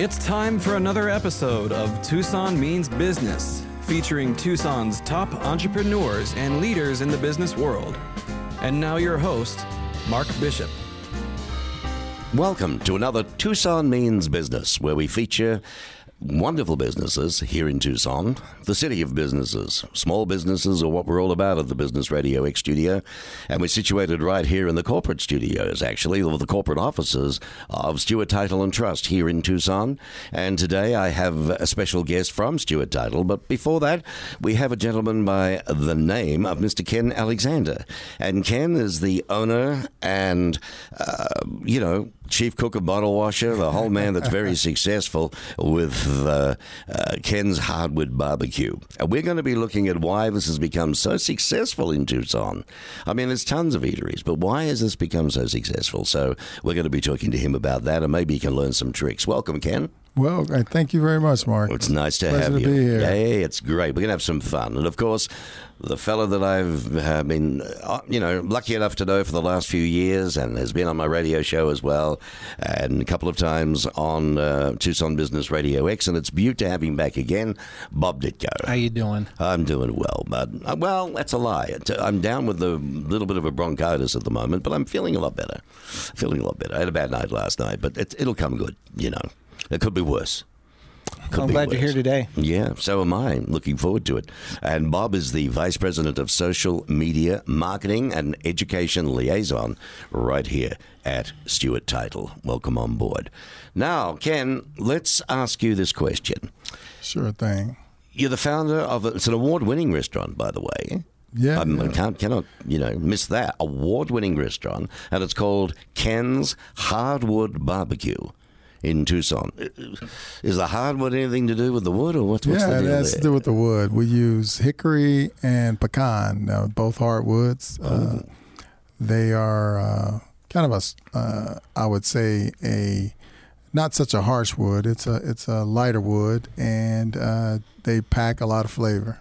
It's time for another episode of Tucson Means Business, featuring Tucson's top entrepreneurs and leaders in the business world. And now, your host, Mark Bishop. Welcome to another Tucson Means Business, where we feature wonderful businesses here in Tucson, the city of businesses. Small businesses are what we're all about at the Business Radio X studio. And we're situated right here in the corporate studios, actually, or the corporate offices of Stewart Title and Trust here in Tucson. And today I have a special guest from Stewart Title. But before that, we have a gentleman by the name of Mr. Ken Alexander. And Ken is the owner and, uh, you know, chief cook of bottle washer, the whole man that's very successful with uh, uh, Ken's Hardwood Barbecue. And we're going to be looking at why this has become so successful in Tucson. I mean, there's tons of eateries, but why has this become so successful? So we're going to be talking to him about that, and maybe he can learn some tricks. Welcome, Ken. Well, thank you very much, Mark. It's nice to Pleasure have to you. be here. Yeah, it's great. We're going to have some fun. And of course, the fellow that I've uh, been, uh, you know, lucky enough to know for the last few years and has been on my radio show as well, and a couple of times on uh, Tucson Business Radio X. And it's beaut to have him back again, Bob Dytko. How you doing? I'm doing well, but uh, well, that's a lie. I'm down with a little bit of a bronchitis at the moment, but I'm feeling a lot better. Feeling a lot better. I had a bad night last night, but it, it'll come good. You know, it could be worse. Could I'm be glad you're here today. Yeah, so am I. Looking forward to it. And Bob is the Vice President of Social Media Marketing and Education Liaison right here at Stewart Title. Welcome on board. Now, Ken, let's ask you this question. Sure thing. You're the founder of a, it's an award-winning restaurant, by the way. Yeah, I'm- I yeah. can't cannot you know miss that award-winning restaurant, and it's called Ken's Hardwood Barbecue in Tucson. Is the hardwood anything to do with the wood, or what's, what's yeah, the it deal has there? to do with the wood. We use hickory and pecan, uh, both hardwoods. Oh. Uh, they are uh, kind of a, uh, I would say, a not such a harsh wood. It's a it's a lighter wood, and uh, they pack a lot of flavor.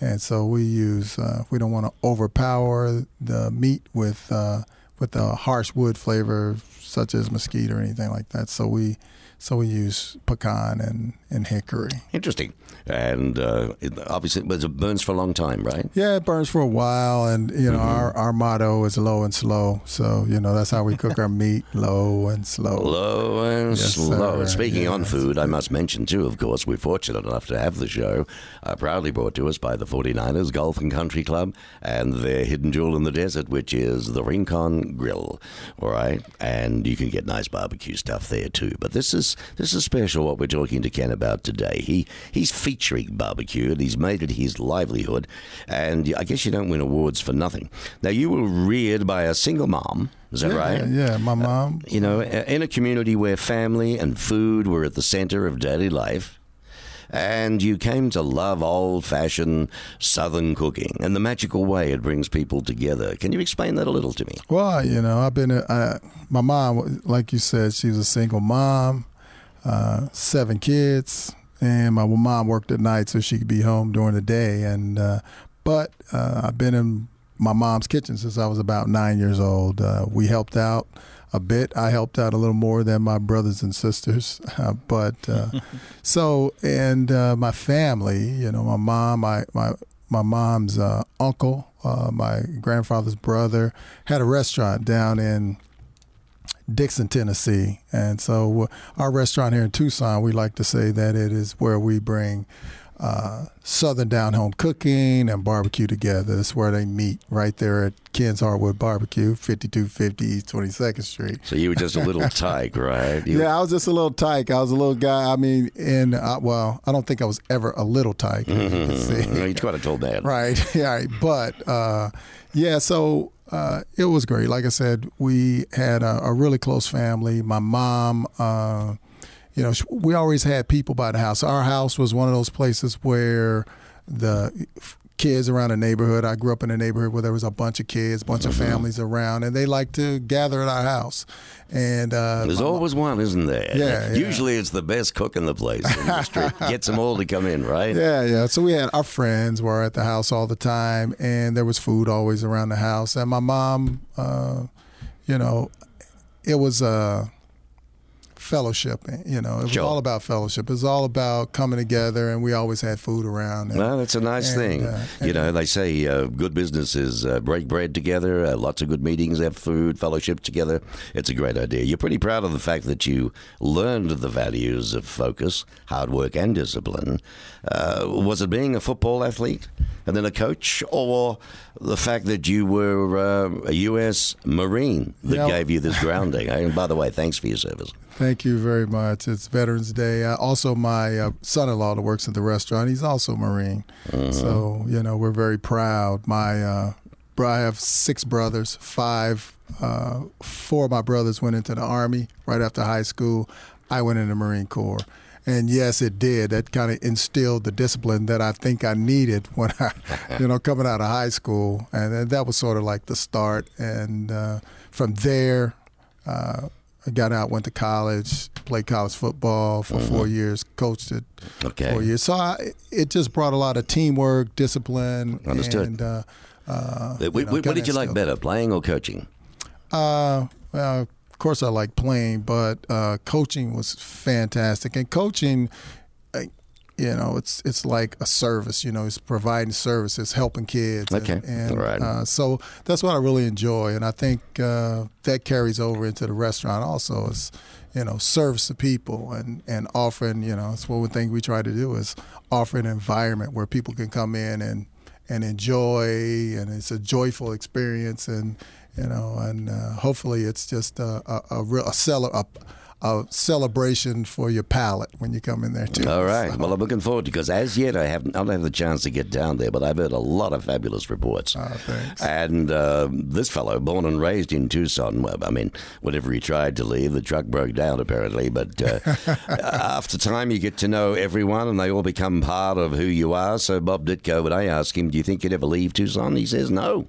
And so we use. Uh, we don't want to overpower the meat with uh, with a harsh wood flavor, such as mesquite or anything like that. So we so we use pecan and, and hickory. Interesting. And uh, it, obviously, but it burns for a long time, right? Yeah, it burns for a while, and you know our, our motto is low and slow. So you know that's how we cook our meat, low and slow. Low and Yes, slow. sir. Speaking on food, I must mention, too, of course, we're fortunate enough to have the show uh, proudly brought to us by the 49ers Golf and Country Club and their hidden jewel in the desert, which is the Rincon Grill. All right. And you can get nice barbecue stuff there, too. But this is this is special what we're talking to Ken about today. He He's featuring barbecue and he's made it his livelihood. And I guess you don't win awards for nothing. Now, you were reared by a single mom. Is that yeah, right? Yeah, my mom. you know, in a community where family and food were at the center of daily life, and you came to love old fashioned Southern cooking and the magical way it brings people together. Can you explain that a little to me? Well, you know, I've been. Uh, my mom, like you said, she was a single mom, uh, seven kids, and my mom worked at night so she could be home during the day. And uh, but uh, I've been in my mom's kitchen since I was about nine years old. Uh, we helped out a bit. I helped out a little more than my brothers and sisters, uh, but uh, so and uh, my family, you know, my mom, my my my mom's uh, uncle, uh, my grandfather's brother had a restaurant down in Dickson, Tennessee, and so uh, our restaurant here in Tucson, we like to say that it is where we bring. Uh, Southern down home cooking and barbecue together. That's where they meet right there at Ken's Hardwood Barbecue, 5250 East 22nd Street. So you were just a little tyke, right? You- Yeah, I was just a little tyke. I was a little guy. I mean, and uh, well, I don't think I was ever a little tyke. as you. No, You're quite a tall man. Right, yeah, right. But uh, yeah, so uh, it was great. Like I said, we had a, a really close family. My mom, uh, you know, we always had people by the house. Our house was one of those places where the kids around the neighborhood. I grew up in a neighborhood where there was a bunch of kids, bunch of families around, and they like to gather at our house. And uh, There's always one, isn't there? Yeah, yeah. Usually it's the best cook in the place in the street. Gets them all to come in, right? Yeah, yeah. So we had our friends were at the house all the time, and there was food always around the house. And my mom, uh, you know, it was a fellowship. You know, it was Sure. all about fellowship. It was all about coming together, and we always had food around. And, Well, that's a nice and, thing. uh, you know, they say uh, good businesses uh, break bread together, uh, lots of good meetings, have food, fellowship together. It's a great idea. You're pretty proud of the fact that you learned the values of focus, hard work, and discipline. Uh, was it being a football athlete and then a coach, or the fact that you were uh, a U.S. Marine that Yeah. gave you this grounding? and by the way, thanks for your service. Thank you very much. It's Veterans Day. Uh, also, my uh, son-in-law that works at the restaurant, he's also Marine. So you know, we're very proud. My uh, I have six brothers. Five, uh, four of my brothers went into the Army right after high school. I went in the Marine Corps. And yes, it did. That kind of instilled the discipline that I think I needed when I, you know, coming out of high school. And, then that was sort of like the start. And uh, from there, uh, I got out, went to college, played college football for four years, coached it Okay. four years. So I, it just brought a lot of teamwork, discipline, Understood. and uh, uh, know, wh- what did you like better, playing or coaching? Uh, well, of course, I like playing, but uh, coaching was fantastic. And coaching, you know, it's it's like a service. You know, it's providing services, helping kids. and- Okay. And, All right. uh, so that's what I really enjoy, and I think uh, that carries over into the restaurant also. Is you know, service to people and and offering. You know, it's one thing we try to do is offer an environment where people can come in and and enjoy, and it's a joyful experience, and you know, and uh, hopefully it's just a a, a real a, seller a a celebration for your palate when you come in there too. All right. So- Well, I'm looking forward to because as yet I haven't I don't have the chance to get down there, but I've heard a lot of fabulous reports. Oh, thanks. And uh, this fellow, born and raised in Tucson, well, I mean, whenever he tried to leave, the truck broke down apparently. But uh, after time, you get to know everyone, and they all become part of who you are. So Bob Dytko, when I asked him, "Do you think you'd ever leave Tucson?" He says, "No."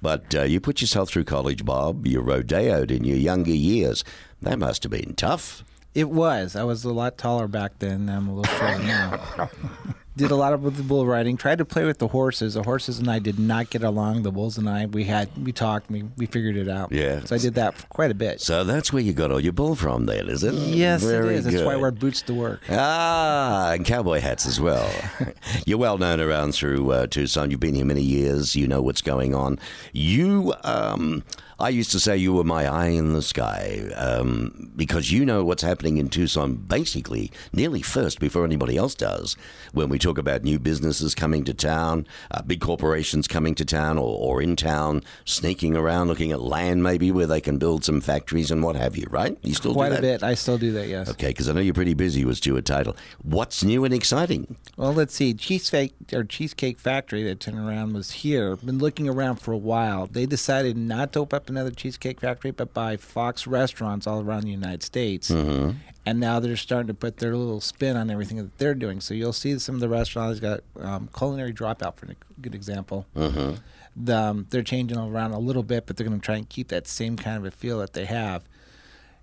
But uh, you put yourself through college, Bob. You rodeoed in your younger years. That must have been tough. It was. I was a lot taller back then. I'm a little shorter now. Did a lot of the bull riding. Tried to play with the horses. The horses and I did not get along. The bulls and I, we had, we talked, we, we figured it out. Yeah. So I did that quite a bit. So that's where you got all your bull from, then, is it? yes, Very it is. That's why I wear boots to work. Ah, and cowboy hats as well. You're well known around through uh, Tucson. You've been here many years. You know what's going on. You, um, I used to say you were my eye in the sky um, because you know what's happening in Tucson basically nearly first before anybody else does. When we talk about new businesses coming to town, uh, big corporations coming to town or, or in town, sneaking around, looking at land maybe where they can build some factories and what have you, right? You still Quite do a that? bit. I still do that, yes. Okay, because I know you're pretty busy with Stewart Title. What's new and exciting? Well, let's see. Cheesecake or Cheesecake Factory that turned around was here. Been looking around for a while. They decided not to open up another Cheesecake Factory, but buy Fox restaurants all around the United States. Mm-hmm. And now they're starting to put their little spin on everything that they're doing. So you'll see some of the restaurants got um, culinary dropout for a good example. Mm-hmm. The, um, they're changing around a little bit, but they're going to try and keep that same kind of a feel that they have.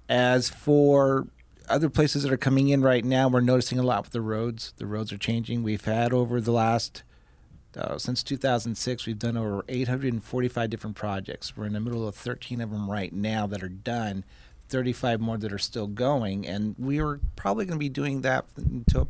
As for other places that are coming in right now, we're noticing a lot with the roads. The roads are changing. We've had over the last uh, since 2006, we've done over 845 different projects. We're in the middle of 13 of them right now that are done. 35 more that are still going, and we are probably going to be doing that until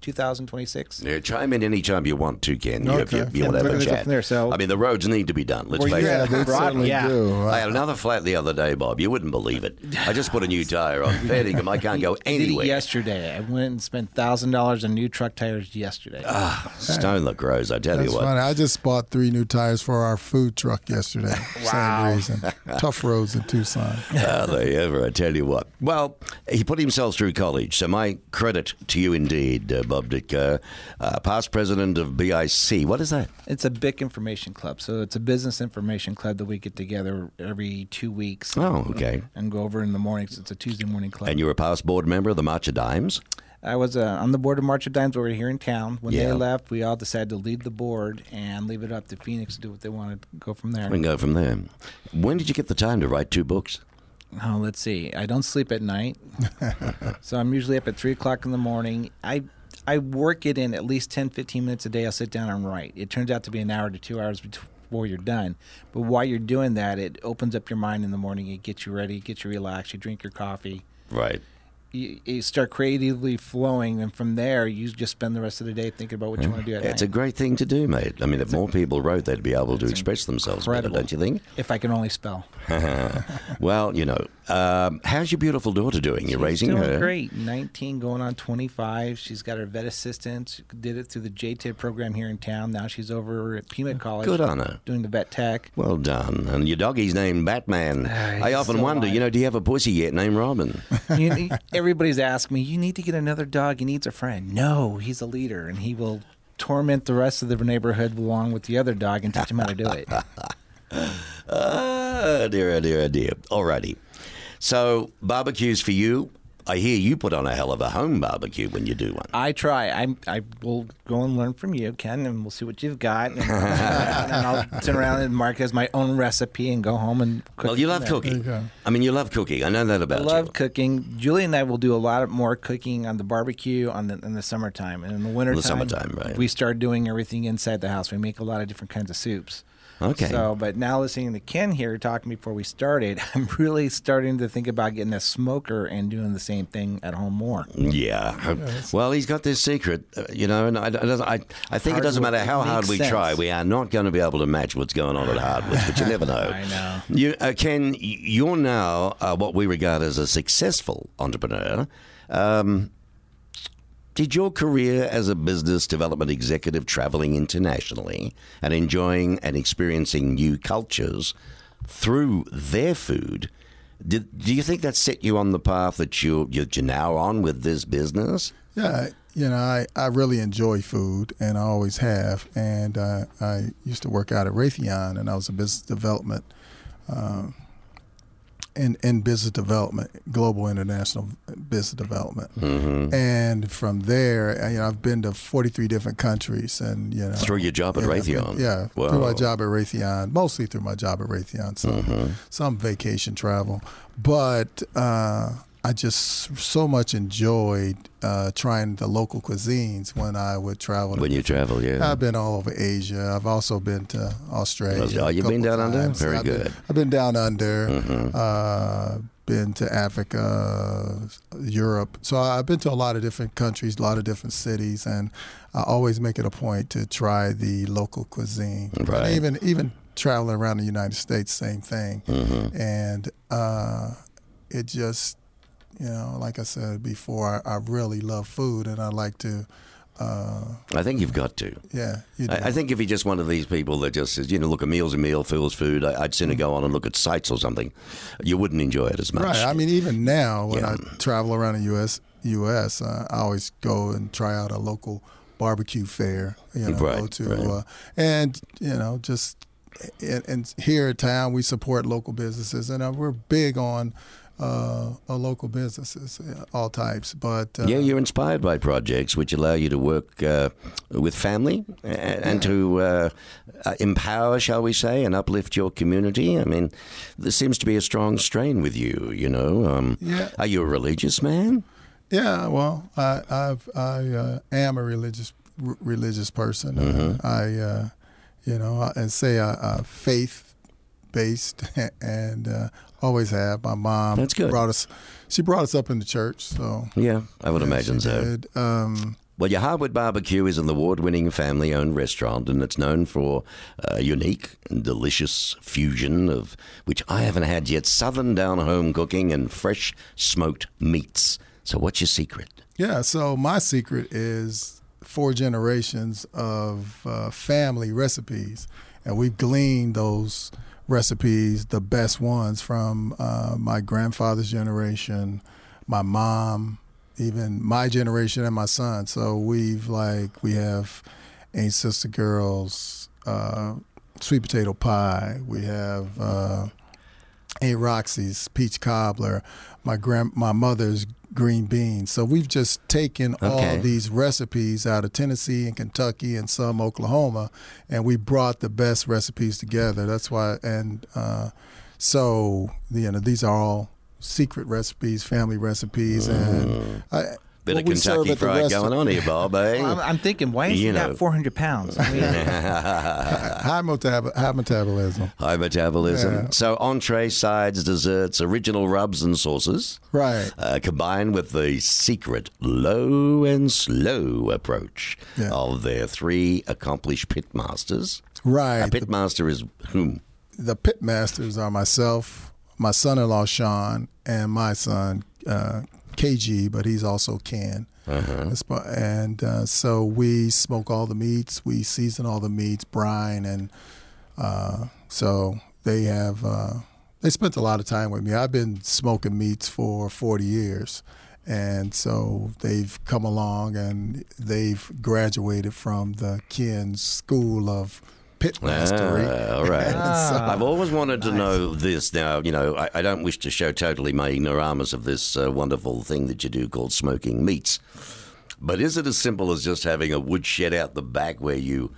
2026. Yeah, chime in anytime you want to, Ken. You, Okay. you, you Yeah, want to have a chat. from there, so- I mean, the roads need to be done. Let's Well, face yeah, it. they certainly yeah. do. I had another flat the other day, Bob. You wouldn't believe it. I just put a new tire on. Fair dinkum. I can't go anywhere. yesterday. I went and spent thousand dollars on new truck tires yesterday. Ah, Stone the crows, I tell That's you what. funny. I just bought three new tires for our food truck yesterday. Same reason. Tough roads in Tucson. Are they ever? I tell you what. Well, he put himself through college, so my credit to you indeed, uh, Bob Dytko, uh, past president of BIC. What is that? It's a BIC information club. So it's a business information club that we get together every two weeks. Oh, okay. And go over in the mornings. It's a Tuesday morning club. And you're a past board member of the March of Dimes. I was uh, on the board of March of Dimes over here in town. When Yeah. they left, we all decided to leave the board and leave it up to Phoenix to do what they wanted. Go from there. We can go from there. When did you get the time to write two books? Oh, let's see. I don't sleep at night, so I'm usually up at three o'clock in the morning. I I work it in at least 10, 15 minutes a day. I'll sit down and write. It turns out to be an hour to two hours before you're done. But while you're doing that, it opens up your mind in the morning. It gets you ready, it gets you relaxed. You drink your coffee, Right. you, you start creatively flowing, and from there, you just spend the rest of the day thinking about what you want to do at It's a great thing to do, mate. I mean, if more people wrote, they'd be able to express themselves better, don't you think? if I can only spell. Well, you know, um, how's your beautiful daughter doing? You're She's raising doing her. great. 19 going on 25. She's got her vet assistant. She did it through the JTIP program here in town. Now she's over at Pima College. Good on her. Doing the vet tech. Well done. And your doggy's named Batman. I often wonder, you know, do you have a pussy yet named Robin? You- everybody's asked me, you need to get another dog. He needs a friend. No, he's a leader, and he will torment the rest of the neighborhood along with the other dog and teach him how to do it. Ah, dear, oh dear, oh dear. Alrighty. So, barbecues for you. I hear you put on a hell of a home barbecue when you do one. I try. I I will go and learn from you, Ken, and we'll see what you've got. And, and I'll turn around and mark it as my own recipe and go home and cook. Well, you love there. cooking. you. I mean, you love cooking. I know that I about love you. Love cooking. Julie and I will do a lot more cooking on the barbecue on the in the summertime and in the winter The summertime, right. We start doing everything inside the house. We make a lot of different kinds of soups. Okay. So, but now listening to Ken here talking before we started, I'm really starting to think about getting a smoker and doing the same thing at home more. Yeah. Well, he's got this secret, uh, you know, and I, I, I, I think it doesn't matter how hard we sense. try, we are not going to be able to match what's going on at Hardwoods, but you never know. I know. You, uh, Ken, you're now uh, what we regard as a successful entrepreneur. Um, did your career as a business development executive traveling internationally and enjoying and experiencing new cultures through their food, did, do you think that set you on the path that you're, you're now on with this business? Yeah, you know, I, I really enjoy food, and I always have. And uh, I used to work out at Raytheon, and I was a business development, um, in in business development, global international business development. Mm-hmm. And from there, you know, I've been to 43 different countries, and you know, Through your job at I've been- Raytheon? yeah, Wow. through my job at Raytheon, mostly through my job at Raytheon. Some Mm-hmm. some vacation travel, but uh, I just so much enjoyed uh, trying the local cuisines when I would travel. to When you travel, yeah. I've been all over Asia. I've also been to Australia. Oh, you've been down under? Very I've good. Mm-hmm. I've been down under. Uh, been to Africa, Europe. So I've been to a lot of different countries, a lot of different cities, and I always make it a point to try the local cuisine. And Right. even even traveling around the United States, same thing. Mm-hmm. And uh, it just, you know, like I said before, I, I really love food, and I like to. Uh, I think you've got to. yeah. I, I think if you're just one of these people that just says, you know, look, a meal's a meal, food's food, I, I'd sooner go on and look at sites or something. You wouldn't enjoy it as much. Right. I mean, even now when Yeah. I travel around the U.S., U.S., uh, I always go and try out a local barbecue fair. You know, Right, go to, right. uh, and you know, just and, and here in town we support local businesses, and uh, we're big on. Uh, local businesses, uh, all types, but uh, yeah, you're inspired by projects which allow you to work uh, with family and, and to uh, uh, empower, shall we say, and uplift your community. I mean, there seems to be a strong strain with you. You know, um, Yeah. are you a religious man? Yeah, well, I I've, I uh, am a religious r- religious person. Mm-hmm. I uh, you know, I- and say uh, faith based, and uh, always have. My mom That's good. brought us. She brought us up in the church, so Yeah, I would yeah, imagine so. Um, Well, your Hardwood Barbecue is an award-winning family-owned restaurant, and it's known for a unique and delicious fusion of which I haven't had yet: southern down-home cooking and fresh smoked meats. So, what's your secret? Yeah, so my secret is four generations of uh, family recipes, and we've gleaned those recipes, the best ones from uh, my grandfather's generation, my mom, even my generation, and my son. So we've like we have Ain't Sister Girls, uh, sweet potato pie. We have. Uh, Aunt Roxy's peach cobbler, my grand my mother's green beans. So we've just taken Okay. all these recipes out of Tennessee and Kentucky and some Oklahoma, and we brought the best recipes together. That's why, and uh, so you know these are all secret recipes, family recipes, and I, Bit what of Kentucky at the Fried going on here, Bob. Eh? Well, I'm, I'm thinking, why is You he know. not 400 pounds? I mean, high, metab- high metabolism. High metabolism. Yeah. So entree, sides, desserts, original rubs and sauces. Right. uh, combined with the secret low and slow approach Yeah. of their three accomplished pitmasters. Right. A pitmaster is whom? the pit masters are myself, my son-in-law Sean, and my son uh, KG, but he's also Ken. That's pa- And uh, so we smoke all the meats, we season all the meats, brine, and uh, so they have uh, they spent a lot of time with me. I've been smoking meats for 40 years. And so they've come along and they've graduated from the Ken School of Pit Mastery. Ah, all right. Ah. I've always wanted to know this. Now, you know, I, I don't wish to show totally my ignoramus of this uh, wonderful thing that you do called smoking meats. But is it as simple as just having a wood shed out the back where you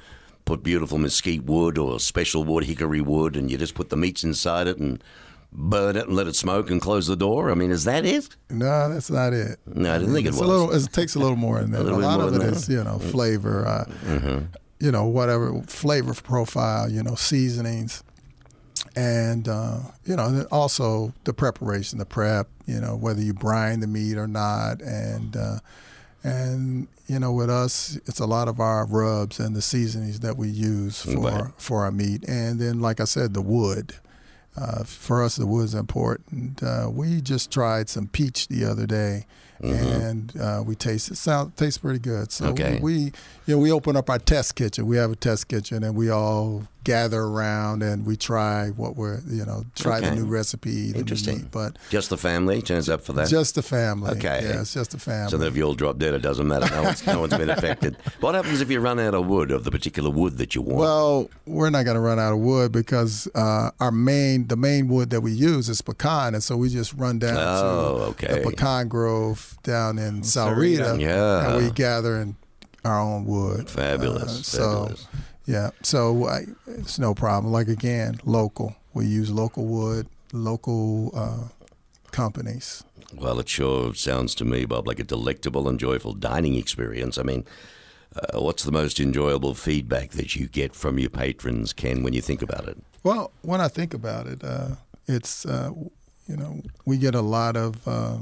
put beautiful mesquite wood or special wood, hickory wood, and you just put the meats inside it and burn it and let it smoke and close the door? I mean, is that it? No, that's not it. No, I didn't think it was. A little, it takes a little more than that. A, little bit lot of it than is, that. you know, flavor, uh, Mm-hmm. You know, whatever flavor profile, you know, seasonings, and uh, you know, then also the preparation, the prep, you know, whether you brine the meat or not, and uh, and you know, with us, it's a lot of our rubs and the seasonings that we use for Right. for our meat, and then, like I said, the wood. Uh, for us, the wood's important. Uh, we just tried some peach the other day, and uh, we tasted sound tastes pretty good. So Okay. we, you know, we open up our test kitchen. We have a test kitchen, and we all gather around and we try what we're, you know, try the new recipe. the new Interesting. meat, but Just the family turns up for that? just the family. Okay. yeah, it's just the family. So that if you all drop dead, it doesn't matter. No one's, no one's been affected. What happens if you run out of wood, of the particular wood that you want? Well, we're not going to run out of wood because uh, our main, the main wood that we use is pecan, and so we just run down Oh, to okay. the pecan grove down in Sahuarita, Yeah. and we gather in our own wood. Fabulous, Uh, so, fabulous. yeah, so I, it's no problem. Like again, local. We use local wood, local uh, companies. Well, it sure sounds to me, Bob, like a delectable and joyful dining experience. I mean, uh, what's the most enjoyable feedback that you get from your patrons, Ken, when you think about it? Well, when I think about it, uh, it's uh, you know we get a lot of uh,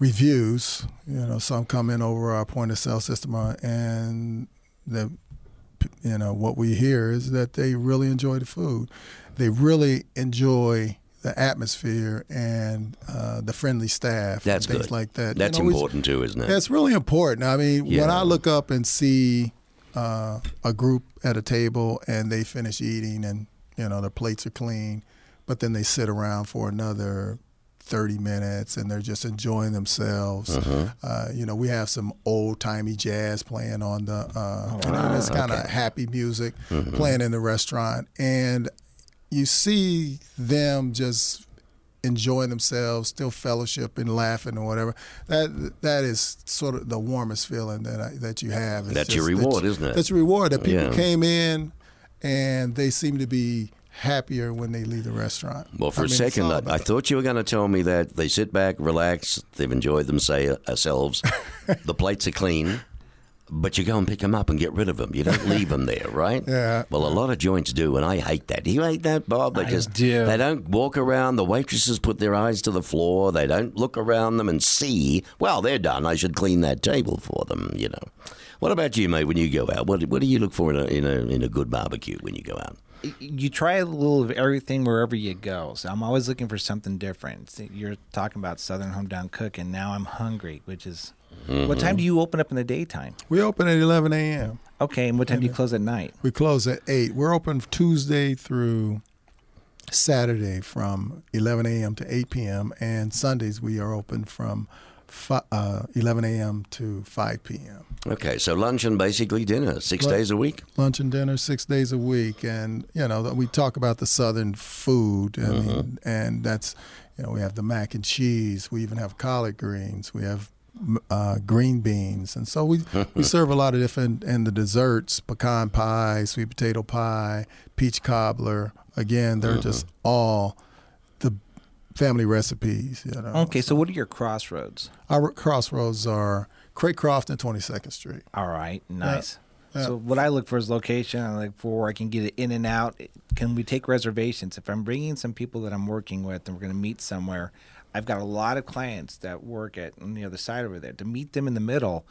reviews. You know, some come in over our point of sale system, uh, and the you know what we hear is that they really enjoy the food. They really enjoy the atmosphere and uh, the friendly staff. That's and things good. like that. You That's know, important too, isn't it? that's really important. I mean, when I look up and see uh, a group at a table and they finish eating and you know their plates are clean, but then they sit around for another. 30 minutes and they're just enjoying themselves. Uh, you know, we have some old timey jazz playing on the, uh, you know, it's kind of happy music playing in the restaurant. And you see them just enjoying themselves, still fellowship and laughing or whatever. That that is sort of the warmest feeling that I, that you have. It's That's your just- reward, that- isn't it? That's your reward. That people Yeah. came in and they seem to be happier when they leave the restaurant. Well, for I a mean, it's second, I, I thought you were going to tell me that they sit back, relax, they've enjoyed themselves, uh, the plates are clean, but you go and pick them up and get rid of them. You don't leave them there, right? Yeah. Well, a lot of joints do, and I hate that. Do you hate that, Bob? They I just do. They don't walk around. The waitresses put their eyes to the floor. They don't look around them and see. Well, they're done. I should clean that table for them. You know. What about you, mate? When you go out, what what do you look for in a in a, in a good barbecue when you go out? you try a little of everything wherever you go. So I'm always looking for something different. You're talking about Southern Hometown Cook, and now I'm hungry, which is what time do you open up in the daytime? we open at 11 a.m. Okay, and what time do you close at night? We close at 8. We're open Tuesday through Saturday from 11 a.m. to 8 p.m. And Sundays we are open from fi- uh, 11 a.m. to 5 p.m. Okay, so lunch and basically dinner, six Lunch- days a week. lunch and dinner six days a week and you know we talk about the southern food I mean, and that's you know we have the mac and cheese we even have collard greens we have uh, green beans and so we we serve a lot of different and the desserts pecan pie sweet potato pie peach cobbler again they're just all the family recipes. You know. Okay, so what are your crossroads? Our crossroads are Craycroft and 22nd Street. All right, nice. Yeah. So what I look for is location. I look for where I can get it in and out. Can we take reservations? If I'm bringing some people that I'm working with and we're going to meet somewhere, I've got a lot of clients that work at on the other side over there. To meet them in the middle,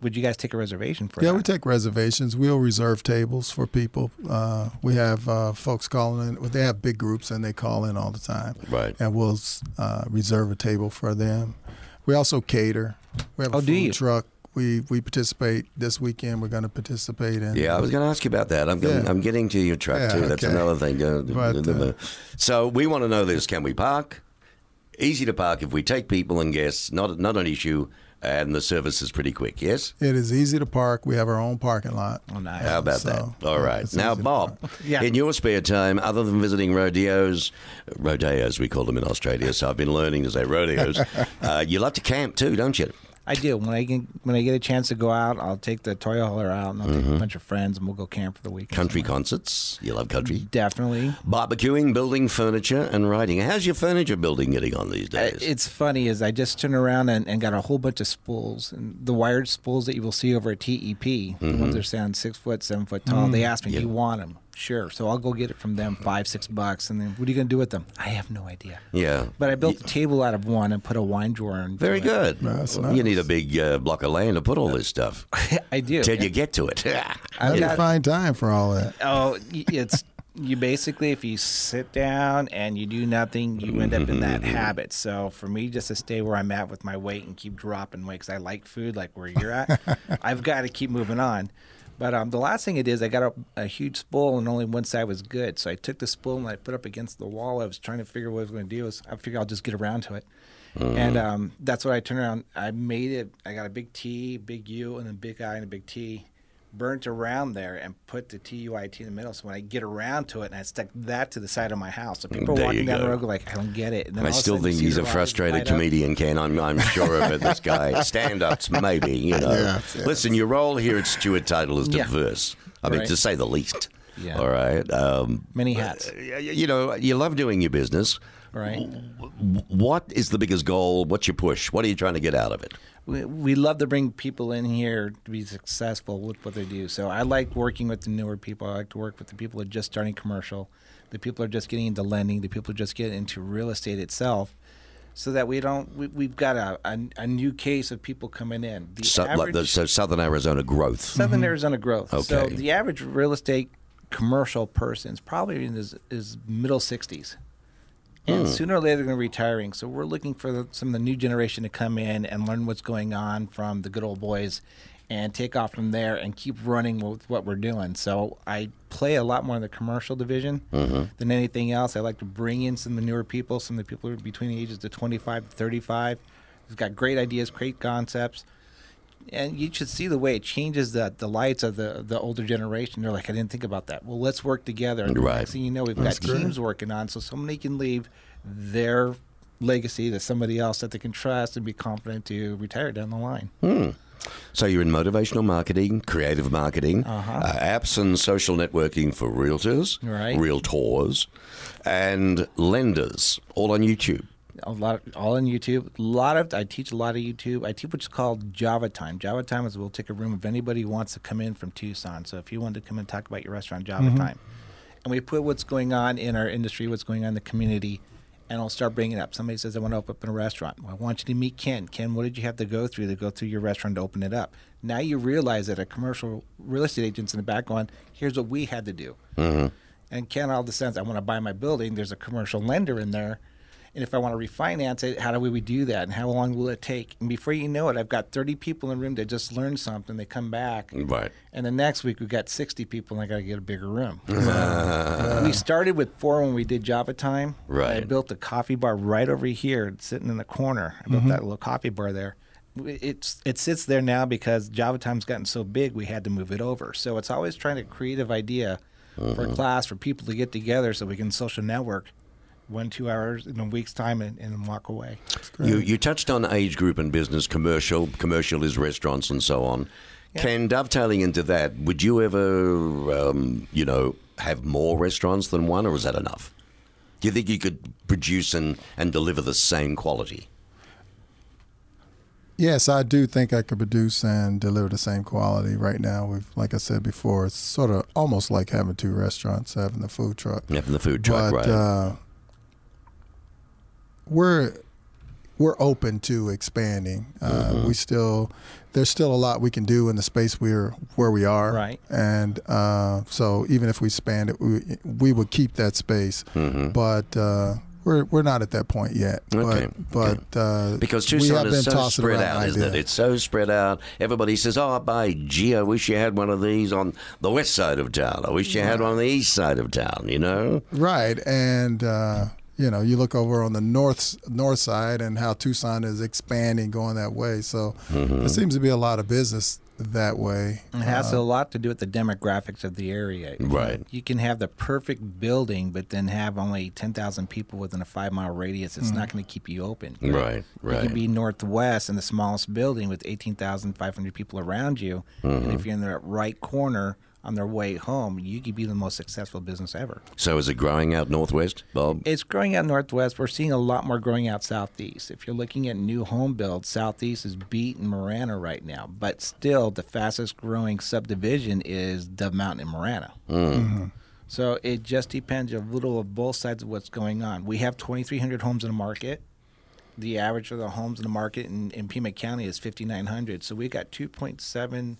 would you guys take a reservation for them? Yeah, that? we take reservations. We'll reserve tables for people. Uh, we have uh, folks calling in. They have big groups and they call in all the time. Right. And we'll uh, reserve a table for them. We also cater. We have a Oh, food truck. We we participate this weekend. We're going to participate in. Yeah, I was going to ask you about that. I'm, getting, Yeah. I'm getting to your truck Yeah, too. That's okay. another thing. But, uh, so we want to know this: Can we park? Easy to park if we take people and guests. Not not an issue, and the service is pretty quick. Yes. It is easy to park. We have our own parking lot. Oh, nice. How about So, that? All right. yeah, Now, Bob. Yeah. in your spare time, other than visiting rodeos, rodeos we call them in Australia, so I've been learning to say rodeos. uh, you love to camp too, don't you? I do. When I get when I get a chance to go out, I'll take the toy hauler out and I'll take a mm-hmm. bunch of friends and we'll go camp for the weekend. Country concerts. You love country. Definitely. Barbecuing, building furniture, and writing. How's your furniture building getting on these days? It's funny is I just turned around and, and got a whole bunch of spools and the wired spools that you will see over at TEP, the ones mm-hmm. that are sound six foot, seven foot tall. Mm. They asked me, "Do you want them?" Sure. So I'll go get it from them, five, six bucks, and then what are you going to do with them? I have no idea. yeah. But I built a table out of one and put a wine drawer in. Very good. That's You nice. need a big uh, block of land to put all this stuff I do. till you get to it. I've How do you got- find time for all that? Oh, it's you basically if you sit down and you do nothing, you end up in that habit. So for me, just to stay where I'm at with my weight and keep dropping weight because I like food, like where you're at, I've got to keep moving on. But um, the last thing it is, I got a, a huge spool and only one side was good. So I took the spool and I put up against the wall. I was trying to figure what I was going to do. Is I figured I'll just get around to it. And um, that's what I turned around. I made it. I got a big T, big U, and a big I and a big T burnt around there and put the TUIT in the middle. So when I get around to it, and I stuck that to the side of my house. So people There are walking down the road go like, I don't get it. And then I all of a still think he's a frustrated light up. comedian, Ken. I'm, I'm sure of it, this guy. Stand ups, maybe, you know. Yes, yes. Listen, your role here at Stewart Title is Yeah. diverse. I mean, Right. to say the least. Yeah. All right. Um, Many hats. y- you know, you love doing your business. Right. What is the biggest goal? What's your push? What are you trying to get out of it? we, we love to bring people in here to be successful with what they do. So I like working with the newer people. I like to work with the people who are just starting commercial, the people who are just getting into lending, the people who are just getting into real estate itself. So that we don't, we, we've got a, a, a new case of people coming in. The So, average, the, so Southern Arizona growth. Southern mm-hmm. Arizona growth. So Okay. the average real estate commercial person is probably in his, his middle 60s. And hmm. sooner or later, they're going to be retiring. So we're looking for the, some of the new generation to come in and learn what's going on from the good old boys and take off from there and keep running with what we're doing. So I play a lot more in the commercial division mm-hmm. than anything else. I like to bring in some of the newer people, some of the people who are between the ages of 25 to 35. Who've got great ideas, great concepts and you should see the way it changes the the lights of the the older generation. They're like, I didn't think about that. Well, let's work together. And Right. Next thing you know, we've That's got great. teams working on, so somebody can leave their legacy to somebody else that they can trust and be confident to retire down the line. So you're in motivational marketing, creative marketing, Uh-huh. uh, apps and social networking for realtors, Right. realtors, and lenders, all on YouTube. A lot, of, all on YouTube. A lot of I teach a lot of YouTube. I teach what's called Java Time. Java Time is we'll take a room if anybody wants to come in from Tucson. So if you want to come and talk about your restaurant, Java mm-hmm. Time, and we put what's going on in our industry, what's going on in the community, and I'll start bringing it up. Somebody says I want to open up a restaurant. Well, I want you to meet Ken. Ken, what did you have to go through to go through your restaurant to open it up? Now you realize that a commercial real estate agent's in the back going, here's what we had to do. Mm-hmm. And Ken all the sense, I want to buy my building. There's a commercial lender in there. And if I want to refinance it, how do we do that? And how long will it take? And before you know it, I've got 30 people in the room that just learned something. They come back. Right. And the next week, we've got 60 people, and I got to get a bigger room. we started with four when we did Java Time. Right. I built a coffee bar right over here, sitting in the corner. I built mm-hmm. that little coffee bar there. It's it sits there now because Java Time's gotten so big, we had to move it over. So it's always trying to creative idea for a class for people to get together so we can social network one two hours in a week's time and, and walk away. You, you touched on age group and business, commercial. Commercial is restaurants and so on. Can dovetailing into that, would you ever, um, you know, have more restaurants than one, or is that enough? Do you think you could produce and, and deliver the same quality? Yes, I do think I could produce and deliver the same quality. Right now, we've, like I said before, it's sort of almost like having two restaurants, having the food truck. Having the food truck, but right? uh, we're we're open to expanding. Uh, Mm-hmm. We still there's still a lot we can do in the space we're where we are. Right. And uh, so even if we expand it, we we would keep that space. Mm-hmm. But uh, we're we're not at that point yet. Okay, But, but uh, Because Tucson is so spread out, isn't it? It's so spread out. Everybody says, "Oh, by gee, I wish you had one of these on the west side of town. I wish you had one on the east side of town." You know? Right, and uh, you know, you look over on the north north side and how Tucson is expanding, going that way. So Mm-hmm. there seems to be a lot of business that way. It has a lot to do with the demographics of the area. Right. You can have the perfect building, but then have only 10,000 people within a five mile radius. It's not going to keep you open. Right, Right. You right. could be northwest in the smallest building with 18,500 people around you. Mm-hmm. And if you're in the right corner on their way home, you could be the most successful business ever. So is it growing out northwest, Bob? It's growing out northwest. We're seeing a lot more growing out southeast. If you're looking at new home builds, southeast is beating Marana right now. But still, the fastest growing subdivision is Dove Mountain and Marana. Mm. Mm-hmm. So it just depends a little of both sides of what's going on. We have 2,300 homes in the market. The average of the homes in the market in, in Pima County is 5,900. So we've got 2.7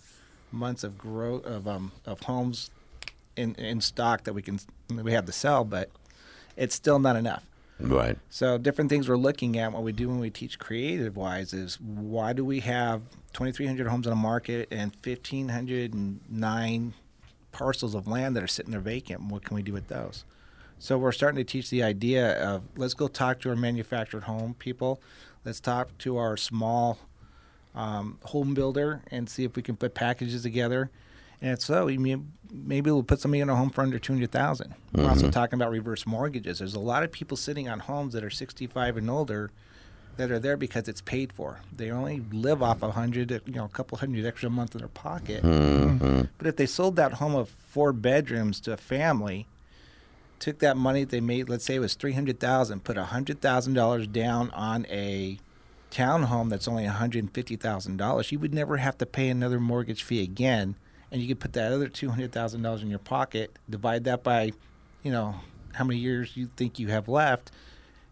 months of growth of um, of homes in in stock that we can we have to sell, but it's still not enough. Right. So different things we're looking at what we do when we teach creative wise is why do we have 2,300 homes on the market and 1,509 parcels of land that are sitting there vacant? What can we do with those? So we're starting to teach the idea of let's go talk to our manufactured home people. Let's talk to our small um, home builder and see if we can put packages together. And so maybe we'll put somebody in a home for under two hundred thousand. We're also talking about reverse mortgages. There's a lot of people sitting on homes that are sixty five and older that are there because it's paid for. They only live off a hundred, you know, a couple hundred extra a month in their pocket. But if they sold that home of four bedrooms to a family, took that money they made, let's say it was three hundred thousand, put hundred thousand dollars down on a townhome that's only one hundred and fifty thousand dollars, you would never have to pay another mortgage fee again, and you could put that other two hundred thousand dollars in your pocket, divide that by, you know, how many years you think you have left,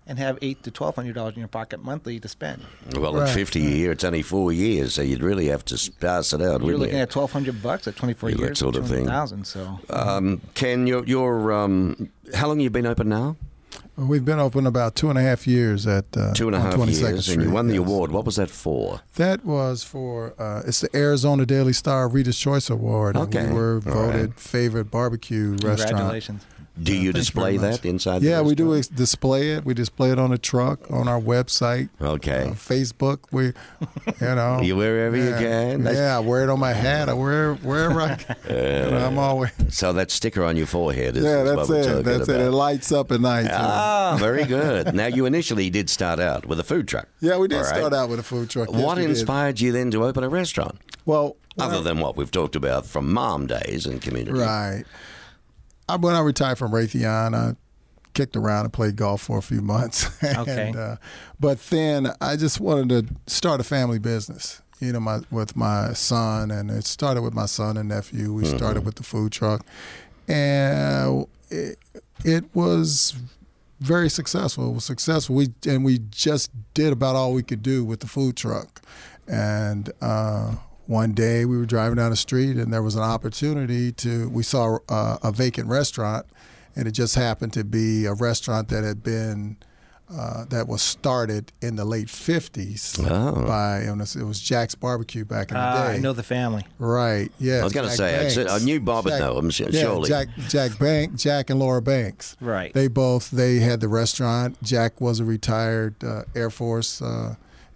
and have eight to twelve hundred dollars in your pocket monthly to spend. Well, at Right. 50 a year, it's only four years, so you'd really have to pass it out, You're wouldn't looking you? at twelve hundred bucks at twenty four Yeah, that years, sort of thing. thousand. So um, Ken, you're, you're um, how long you been open now? Well, We've been open about two and a half years at uh, Two and a 22nd years, and Street, you won the yes. award. What was that for? That was for uh, it's the Arizona Daily Star Reader's Choice Award. and we were All voted right. favorite barbecue restaurant. congratulations. Do you display that inside? the Yeah, we do ex- display it. We display it on a truck, on our website, Okay. uh, Facebook. We, you know, You wherever you yeah, can. That's- Yeah, I wear it on my hat. I wear wherever I can. You know, I'm always. So that sticker on your forehead is, Yeah, that's it. That's it. about. It lights up at night. too. Ah, very good. Now, you initially did start out with a food truck. yeah, we did right. start out with a food truck. Yes, what we did. inspired you then to open a restaurant? Well, Other I- than what we've talked about from mom days and community. Right. I, when I retired from Raytheon, I kicked around and played golf for a few months. and, Okay. Uh, but then I just wanted to start a family business. You know, my with my son, and it started with my son and nephew. We started with the food truck, and it, it was very successful. It was successful. We and we just did about all we could do with the food truck. And uh, one day we were driving down the street, and there was an opportunity to. We saw uh, a vacant restaurant, and it just happened to be a restaurant that had been. Uh, that was started in the late 50s Oh. by it was, it was Jack's Barbecue back in the Ah, day. I know the family. Right. Yeah. I was gonna say, I'd I knew Bob would know him, sh- yeah, surely. Jack, Jack Bank, Jack and Laura Banks. Right. They both they had the restaurant. Jack was a retired uh, Air Force.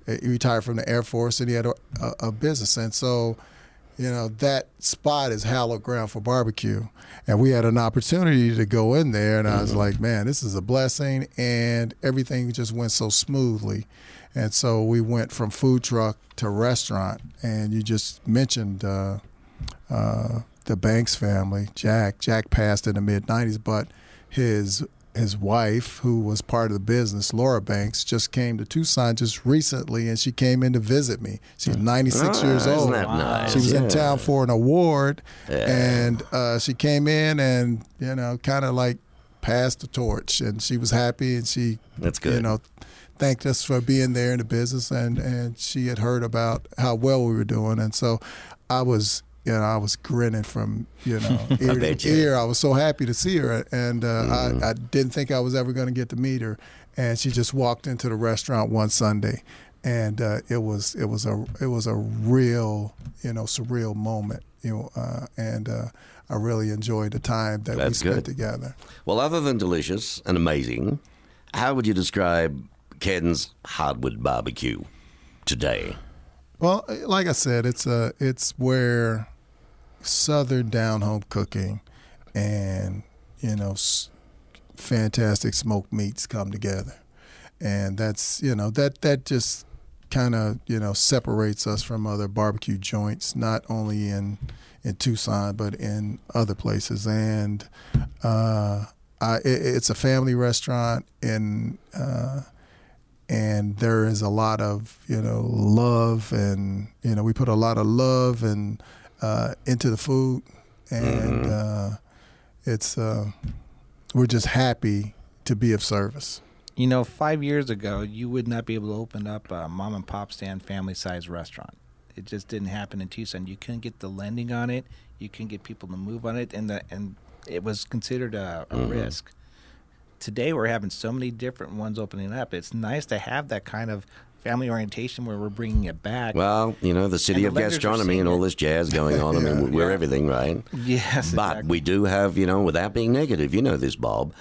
He retired from the Air Force, and he had a, a, a business. And so, you know, that spot is hallowed ground for barbecue. And we had an opportunity to go in there, and I was like, man, this is a blessing. And everything just went so smoothly. And so we went from food truck to restaurant. And you just mentioned uh, uh, the Banks family, Jack. Jack passed in the mid 90s, but his his wife, who was part of the business, Laura Banks, just came to Tucson just recently, and she came in to visit me. She's 96 Ah, years isn't old. that nice? She was Yeah. in town for an award, Yeah. and uh, she came in and you know, kind of like passed the torch, and she was happy, and she, That's good. you know, thanked us for being there in the business, and and she had heard about how well we were doing, and so I was. You know, I was grinning from you know ear to you. ear. I was so happy to see her, and uh, Mm-hmm. I, I didn't think I was ever going to get to meet her. And she just walked into the restaurant one Sunday, and uh, it was it was a it was a real you know surreal moment. You know, uh, and uh, I really enjoyed the time that we spent good. together. Well, other than delicious and amazing, how would you describe Ken's hardwood barbecue today? Well, like I said, it's a it's where southern down home cooking and you know s- fantastic smoked meats come together, and that's you know that that just kind of you know separates us from other barbecue joints, not only in in Tucson but in other places. And uh, I, it, it's a family restaurant, and uh, and there is a lot of you know love, and you know we put a lot of love and uh, into the food, and uh, it's uh, we're just happy to be of service. You know, five years ago, you would not be able to open up a mom and pop stand family size restaurant. It just didn't happen in Tucson. You couldn't get the lending on it. You couldn't get people to move on it, and the and it was considered a, a risk. Today, we're having so many different ones opening up. It's nice to have that kind of family orientation where we're bringing it back. Well, you know, the city And of gastronomy and all this jazz going on. I mean, we're Yeah. everything, right? yes, But exactly. we do have, you know, without being negative, you know this, Bob,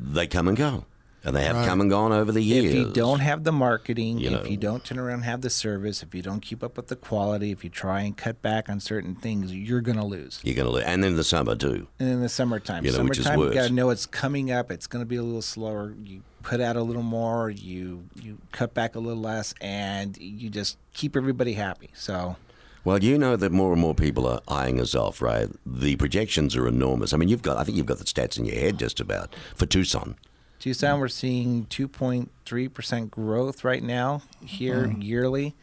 they come and go. And they have Right. come and gone over the years. If you don't have the marketing, You if know. you don't turn around and have the service, if you don't keep up with the quality, if you try and cut back on certain things, you're going to lose. You're going to, lose, and in the summer too. And in the summertime, You know, which is summertime, you got to know it's coming up. It's going to be a little slower. You put out a little more. You you cut back a little less, and you just keep everybody happy. So Well, you know that more and more people are eyeing us off, right? The projections are enormous. I mean, you've got, I think you've got the stats in your head just about for Tucson. Tucson, we're seeing 2.3 percent growth right now here yearly.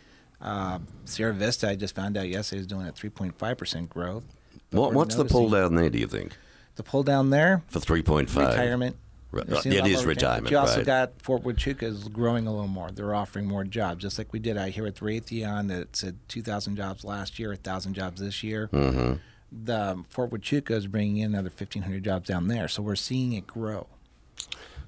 Uh, Sierra Vista, I just found out yesterday, is doing a 3.5 percent growth. What, what's the pull down there, do you think? The pull down there, For 3.5? retirement. Right. You're seeing a It is retirement, But you also right. got Fort Huachuca is growing a little more. They're offering more jobs, just like we did out here at Raytheon. That said 2,000 jobs last year, 1,000 jobs this year. Mm-hmm. The um, Fort Huachuca is bringing in another 1,500 jobs down there, so we're seeing it grow.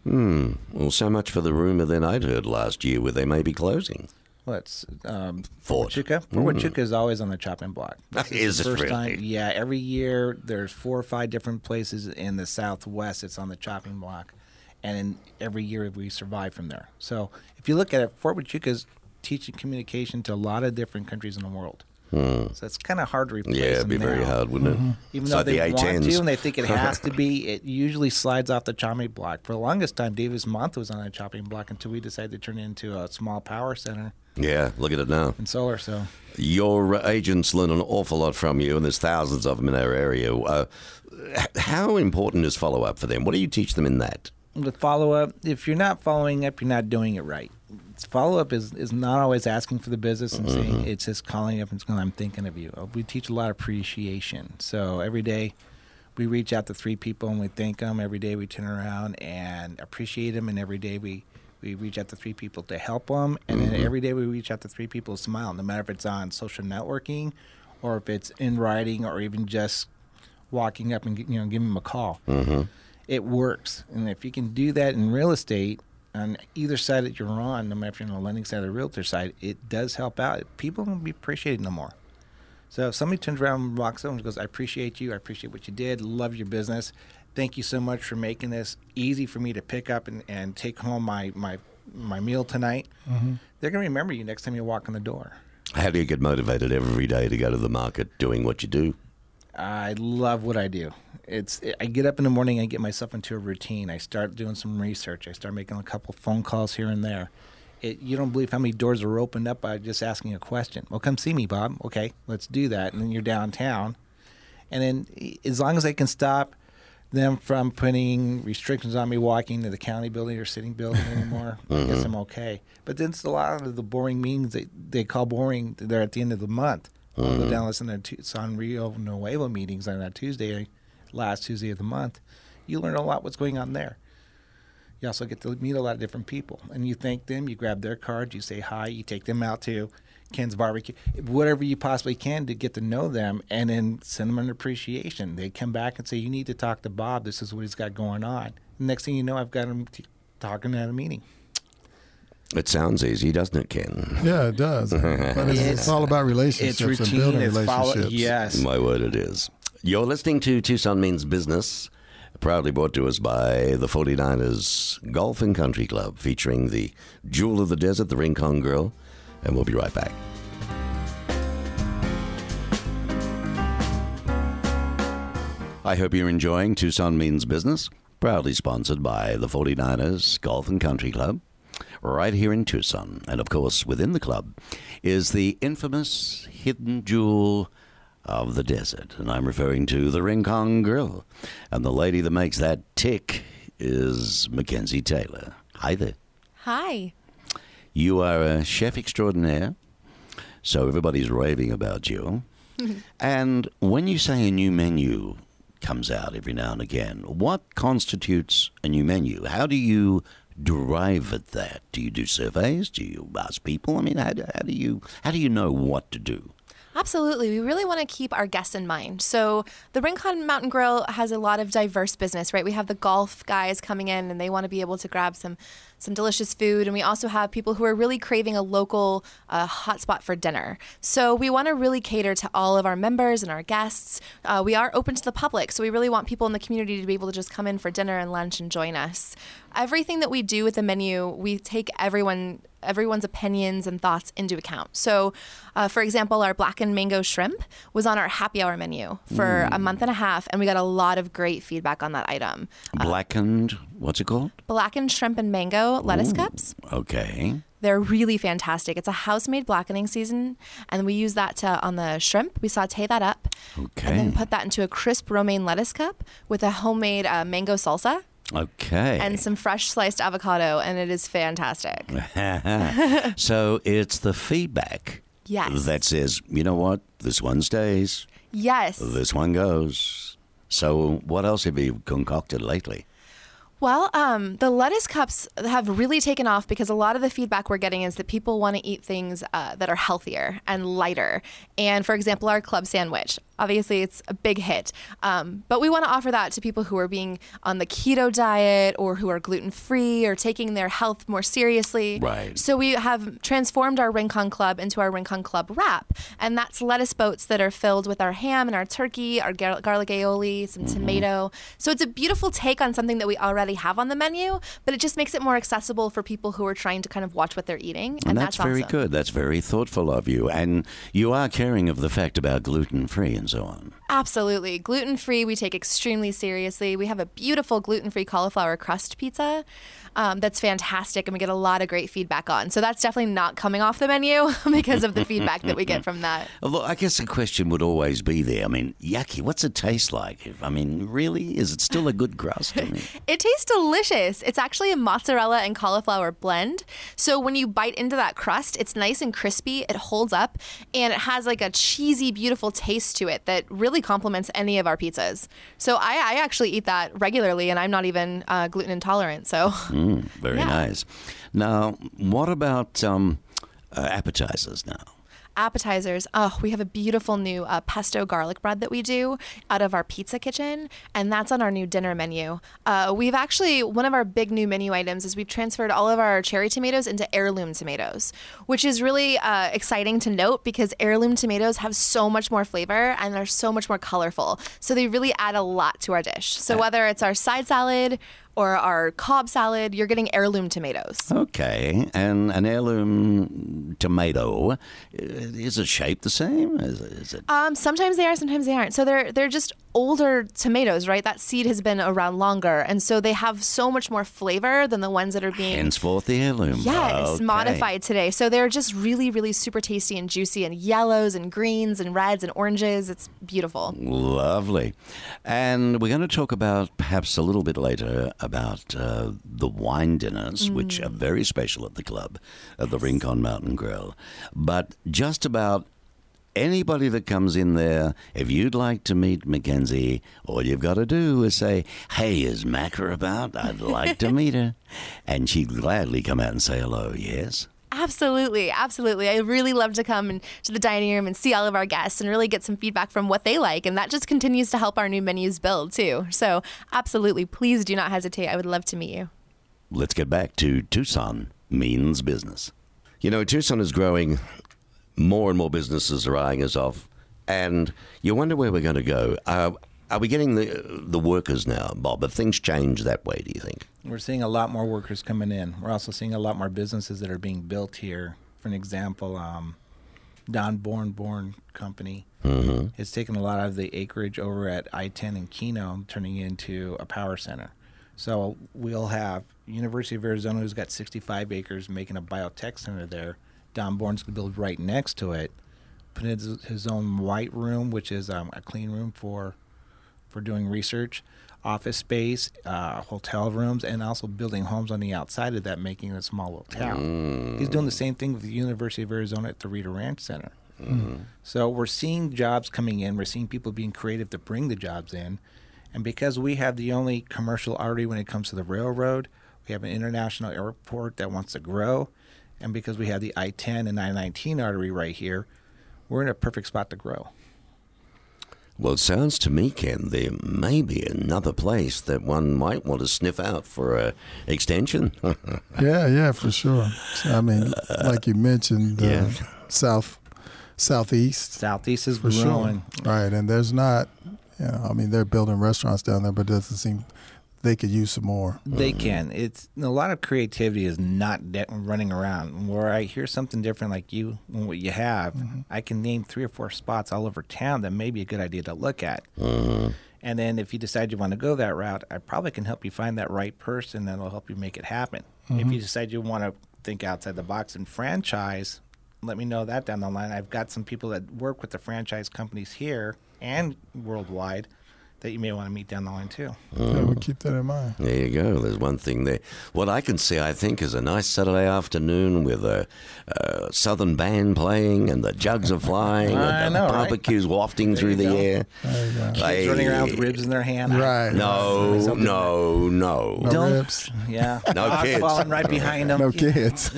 Hmm. Well, so much for the rumor that I'd heard last year where they may be closing. What's um, Fort. Huachuca? Fort Huachuca is always on the chopping block. This Is the it first really? time? Yeah, every year there's four or five different places in the Southwest. It's on the chopping block, and every year we survive from there. So if you look at it, Fort Huachuca is teaching communication to a lot of different countries in the world. So it's kind of hard to replace. Hmm. Yeah, it'd be them very now. hard, wouldn't it? Even It's though like they the want A10s. to and they think it has to be, it usually slides off the chopping block. For the longest time, Davis-Monthan was on a chopping block until we decided to turn it into a small power center Yeah, look at it now. in solar. So Your agents learn an awful lot from you, and there's thousands of them in our area. Uh, how important is follow up for them? What do you teach them in that? with follow up, if you're not following up, you're not doing it right. Follow up is, is not always asking for the business and saying mm-hmm. it's just calling up and saying I'm thinking of you. Uh, We teach a lot of appreciation. So every day we reach out to three people and we thank them. Every day we turn around and appreciate them, and every day we we reach out to three people to help them, and then mm-hmm. every day we reach out to three people to smile. No matter if it's on social networking, or if it's in writing, or even just walking up and you know giving them a call mm-hmm. it works. And if you can do that in real estate, on either side that you're on, no matter if you're on the lending side or the realtor side, it does help out. People will be appreciated no more. So if somebody turns around and walks over and goes, I appreciate you. I appreciate what you did. Love your business. Thank you so much for making this easy for me to pick up and, and take home my, my, my meal tonight. Mm-hmm. They're going to remember you next time you walk in the door. How do you get motivated every day to go to the market doing what you do? I love what I do. It's I get up in the morning, I get myself into a routine. I start doing some research. I start making a couple phone calls here and there. It, you don't believe how many doors are opened up by just asking a question. Well, come see me, Bob. Okay, let's do that. And then you're downtown, and then as long as I can stop, them from putting restrictions on me walking to the county building or sitting building anymore. I mm-hmm. guess I'm okay. But then it's a lot of the boring meetings they, they call boring. They're at the end of the month. I'll go mm-hmm. down and listen to Tucson Rio Nuevo meetings on that Tuesday, last Tuesday of the month. You learn a lot what's going on there. You also get to meet a lot of different people, and you thank them. You grab their cards, you say hi, you take them out to Ken's barbecue, whatever you possibly can to get to know them, and then send them an appreciation. They come back and say, "You need to talk to Bob. This is what he's got going on." next thing you know, I've got him t- talking at a meeting. It sounds easy, doesn't it, Ken? Yeah, it does. but it's, it's all about relationships It's and routine. building It's follow- relationships. yes. My word, it is. You're listening to Tucson Means Business, proudly brought to us by the 49ers Golf and Country Club, featuring the Jewel of the Desert, the Rincon Grill, and we'll be right back. I hope you're enjoying Tucson Means Business, proudly sponsored by the 49ers Golf and Country Club, right here in Tucson. And of course, within the club is the infamous hidden jewel of the desert. And I'm referring to the Rincon Grill. And the lady that makes that tick is Mackenzie Taylor. Hi there. Hi. You are a chef extraordinaire, so everybody's raving about you. and when you say a new menu comes out every now and again, what constitutes a new menu? How do you derive at that? Do you do surveys? Do you ask people? I mean, how, how do you how do you know what to do? Absolutely. We really want to keep our guests in mind. So, the Rincon Mountain Grill has a lot of diverse business, right? We have the golf guys coming in and they want to be able to grab some some delicious food and we also have people who are really craving a local uh, hotspot for dinner. So, we want to really cater to all of our members and our guests. Uh, we are open to the public, so we really want people in the community to be able to just come in for dinner and lunch and join us. Everything that we do with the menu, we take everyone everyone's opinions and thoughts into account. So, uh, for example, our blackened mango shrimp was on our happy hour menu for a month and a half, and we got a lot of great feedback on that item. Blackened, what's it called? Blackened shrimp and mango lettuce cups. Okay. They're really fantastic. It's a house-made blackening season, and we use that to, on the shrimp. We saute that up, Okay. and then put that into a crisp romaine lettuce cup with a homemade uh, mango salsa Okay. and some fresh sliced avocado, and it is fantastic. so it's the feedback Yes. that says, you know what, this one stays, Yes. this one goes. So what else have you concocted lately? Well, um, the lettuce cups have really taken off because a lot of the feedback we're getting is that people want to eat things uh, that are healthier and lighter. And for example, our club sandwich. Obviously, it's a big hit, um, but we want to offer that to people who are being on the keto diet or who are gluten free or taking their health more seriously. Right. So we have transformed our Rincon Club into our Rincon Club wrap, and that's lettuce boats that are filled with our ham and our turkey, our gar- garlic aioli, some tomato. So it's a beautiful take on something that we already have on the menu, but it just makes it more accessible for people who are trying to kind of watch what they're eating, and, And that's, very awesome. good. That's very thoughtful of you. And you are caring of the fact about gluten free and so on. Absolutely. Gluten free, we take extremely seriously. We have a beautiful gluten free cauliflower crust pizza um, that's fantastic, and we get a lot of great feedback on. So that's definitely not coming off the menu because of the feedback that we get from that. Although I guess the question would always be there. I mean, yucky, what's it taste like? I mean, really? Is it still a good crust? I mean, It tastes delicious. It's actually a mozzarella and cauliflower blend. So when you bite into that crust, it's nice and crispy. It holds up and it has like a cheesy, beautiful taste to it that really complements any of our pizzas. So I, I actually eat that regularly and I'm not even uh, gluten intolerant. So mm, very Yeah. nice. Now, what about um, uh, appetizers now? appetizers. Oh, we have a beautiful new uh, pesto garlic bread that we do out of our pizza kitchen, and that's on our new dinner menu. Uh, we've actually, one of our big new menu items is we've transferred all of our cherry tomatoes into heirloom tomatoes, which is really uh, exciting to note because heirloom tomatoes have so much more flavor and they're so much more colorful. So they really add a lot to our dish. So whether it's our side salad, or our Cobb salad, you're getting heirloom tomatoes. Okay, and an heirloom tomato uh, is it shaped the same? Is, is it? Um, sometimes they are, sometimes they aren't. So they're they're just older tomatoes, right? That seed has been around longer, and so they have so much more flavor than the ones that are being Henceforth, the heirloom. Yes, Okay. modified today. So they're just really, really super tasty and juicy and yellows and greens and reds and oranges. It's beautiful. Lovely. And we're going to talk about perhaps a little bit later about uh, the wine dinners, which are very special at the club, at the Rincon Mountain Grill. But just about anybody that comes in there, if you'd like to meet Mackenzie, all you've got to do is say, Hey, is Macca about? I'd like to meet her. And she'd gladly come out and say hello, yes? Absolutely, absolutely. I really love to come and to the dining room and see all of our guests and really get some feedback from what they like, and that just continues to help our new menus build too. So, absolutely, please do not hesitate. I would love to meet you. Let's get back to Tucson means business. You know, Tucson is growing. More and more businesses are eyeing us off, and you wonder where we're going to go. Uh, are we getting the the workers now, Bob? Have things changed that way? Do you think? We're seeing a lot more workers coming in. We're also seeing a lot more businesses that are being built here. For an example, um, Don Bourn Bourn Company Mm-hmm. has taken a lot of the acreage over at I-10 and Kino, turning into a power center. So we'll have University of Arizona, who's got 65 acres, making a biotech center there. Don Bourn's going to build right next to it, put in his, his own white room, which is um, a clean room for for doing research, office space, uh, hotel rooms, and also building homes on the outside of that, making it a small little town. He's doing the same thing with the University of Arizona at the Rita Ranch Center. So we're seeing jobs coming in. We're seeing people being creative to bring the jobs in. And because we have the only commercial artery when it comes to the railroad, we have an international airport that wants to grow. And because we have the I 10 and I 19 artery right here, we're in a perfect spot to grow. Well, it sounds to me, Ken, there may be another place that one might want to sniff out for a extension. Yeah, yeah, for sure. I mean, like you mentioned, uh, Yeah. south, southeast, Southeast is for growing. sure. Right, and there's not, you know, I mean, they're building restaurants down there, but it doesn't seem they could use some more. They can. It's a lot of creativity is not de- running around. Where I hear something different, like you, and what you have, mm-hmm. I can name three or four spots all over town that may be a good idea to look at. Mm-hmm. And then if you decide you want to go that route, I probably can help you find that right person that'll help you make it happen. If you mm-hmm. decide you want to think outside the box and franchise, let me know that down the line. I've got some people that work with the franchise companies here and worldwide that you may want to meet down the line too. Yeah, we'll keep that in mind. There you go. There's one thing there. What I can see, I think, is a nice Saturday afternoon with a, a southern band playing and the jugs are flying I and the know, right? barbecue's wafting through the go. air. There you go. Kids running around with ribs in their hand. Right. No, Something no, no. No Don't- ribs. Yeah. No Dogs kids. falling right behind them. No kids.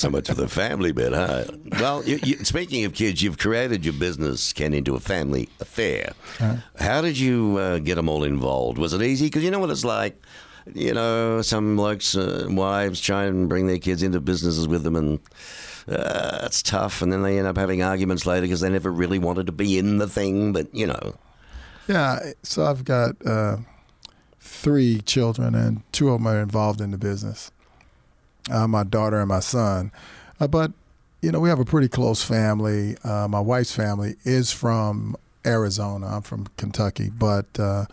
so much for the family bit, huh? Well, you, you, speaking of kids, you've created your business, Ken, into a family affair. How did you uh, get them all involved? Was it easy? Because you know what it's like. You know, some blokes, uh, wives try and bring their kids into businesses with them, and uh, it's tough. And then they end up having arguments later because they never really wanted to be in the thing. But you know, Yeah, so I've got uh, three children, and two of them are involved in the business. Uh, my daughter and my son, uh, but you know we have a pretty close family. Uh, my wife's family is from Arizona. I'm from Kentucky, but uh,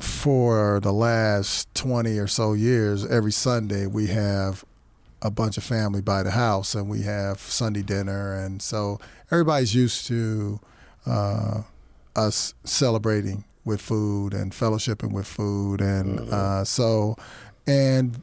for the last twenty or so years, every Sunday we have a bunch of family by the house, and we have Sunday dinner, and so everybody's used to. Uh, us celebrating with food and fellowshipping with food and uh, so and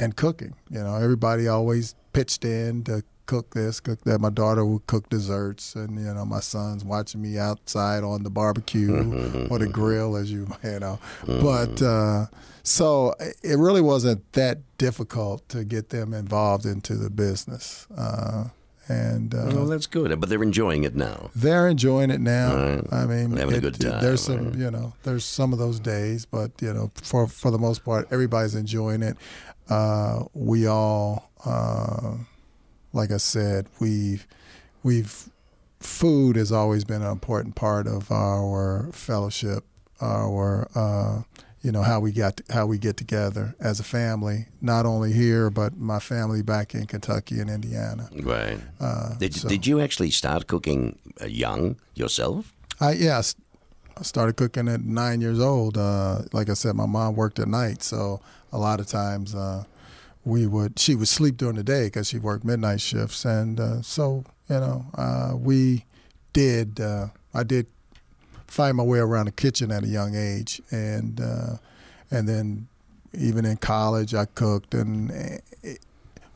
and cooking you know everybody always pitched in to cook this cook that my daughter would cook desserts and you know my son's watching me outside on the barbecue or the grill as you you know but uh, so it really wasn't that difficult to get them involved into the business uh, and uh, well, that's good. But they're enjoying it now. they're enjoying it now. Right. I mean, Having a good time, There's some, right. you know, there's some of those days, but you know, for for the most part, everybody's enjoying it. Uh, we all, uh, like I said, we've we've food has always been an important part of our fellowship, our uh, you know how we got how we get together as a family, not only here but my family back in Kentucky and Indiana. Right. Uh, Did, so- did you actually start cooking uh, young yourself? I yes, I started cooking at nine years old. Uh, like I said, my mom worked at night, so a lot of times uh, we would she would sleep during the day because she worked midnight shifts, and uh, so you know uh, we did. Uh, I did find my way around the kitchen at a young age, and uh, and then even in college I cooked, and it,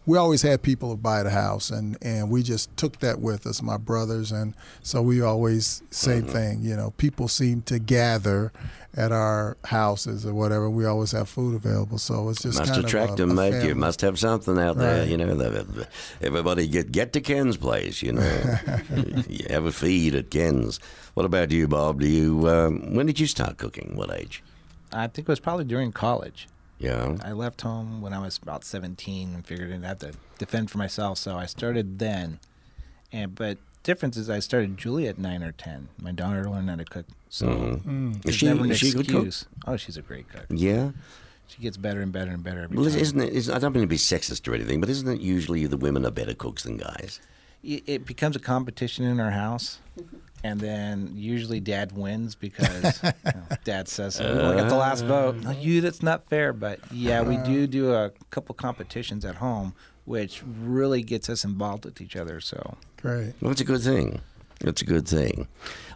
we always had people to buy the house, and and we just took that with us, my brothers, and so we always same thing. You know, people seem to gather at our houses or whatever. We always have food available, so it's just must kind attract of a, them, a mate. family. You must have something out there, you know. Everybody get get to Ken's place, you know. you have a feed at Ken's. What about you, Bob? Do you? Um, when did you start cooking? What age? I think it was probably during college. Yeah. I left home when I was about 17 and figured I'd have to defend for myself. So I started then. And but difference is I started Julie at nine or 10. My daughter learned how to cook. So Mhm. Is she, never an she a good cook? excuse. Oh, she's a great cook. Yeah. She gets better and better and better every Well, time. isn't it? Isn't, I don't mean to be sexist or anything, but isn't it usually the women are better cooks than guys? it it becomes a competition in our house, and then usually Dad wins because you know, Dad says so. we only got the last vote. No, you, that's not fair. But yeah, we do do a couple competitions at home, which really gets us involved with each other. So Great. Well, it's a good thing. It's a good thing.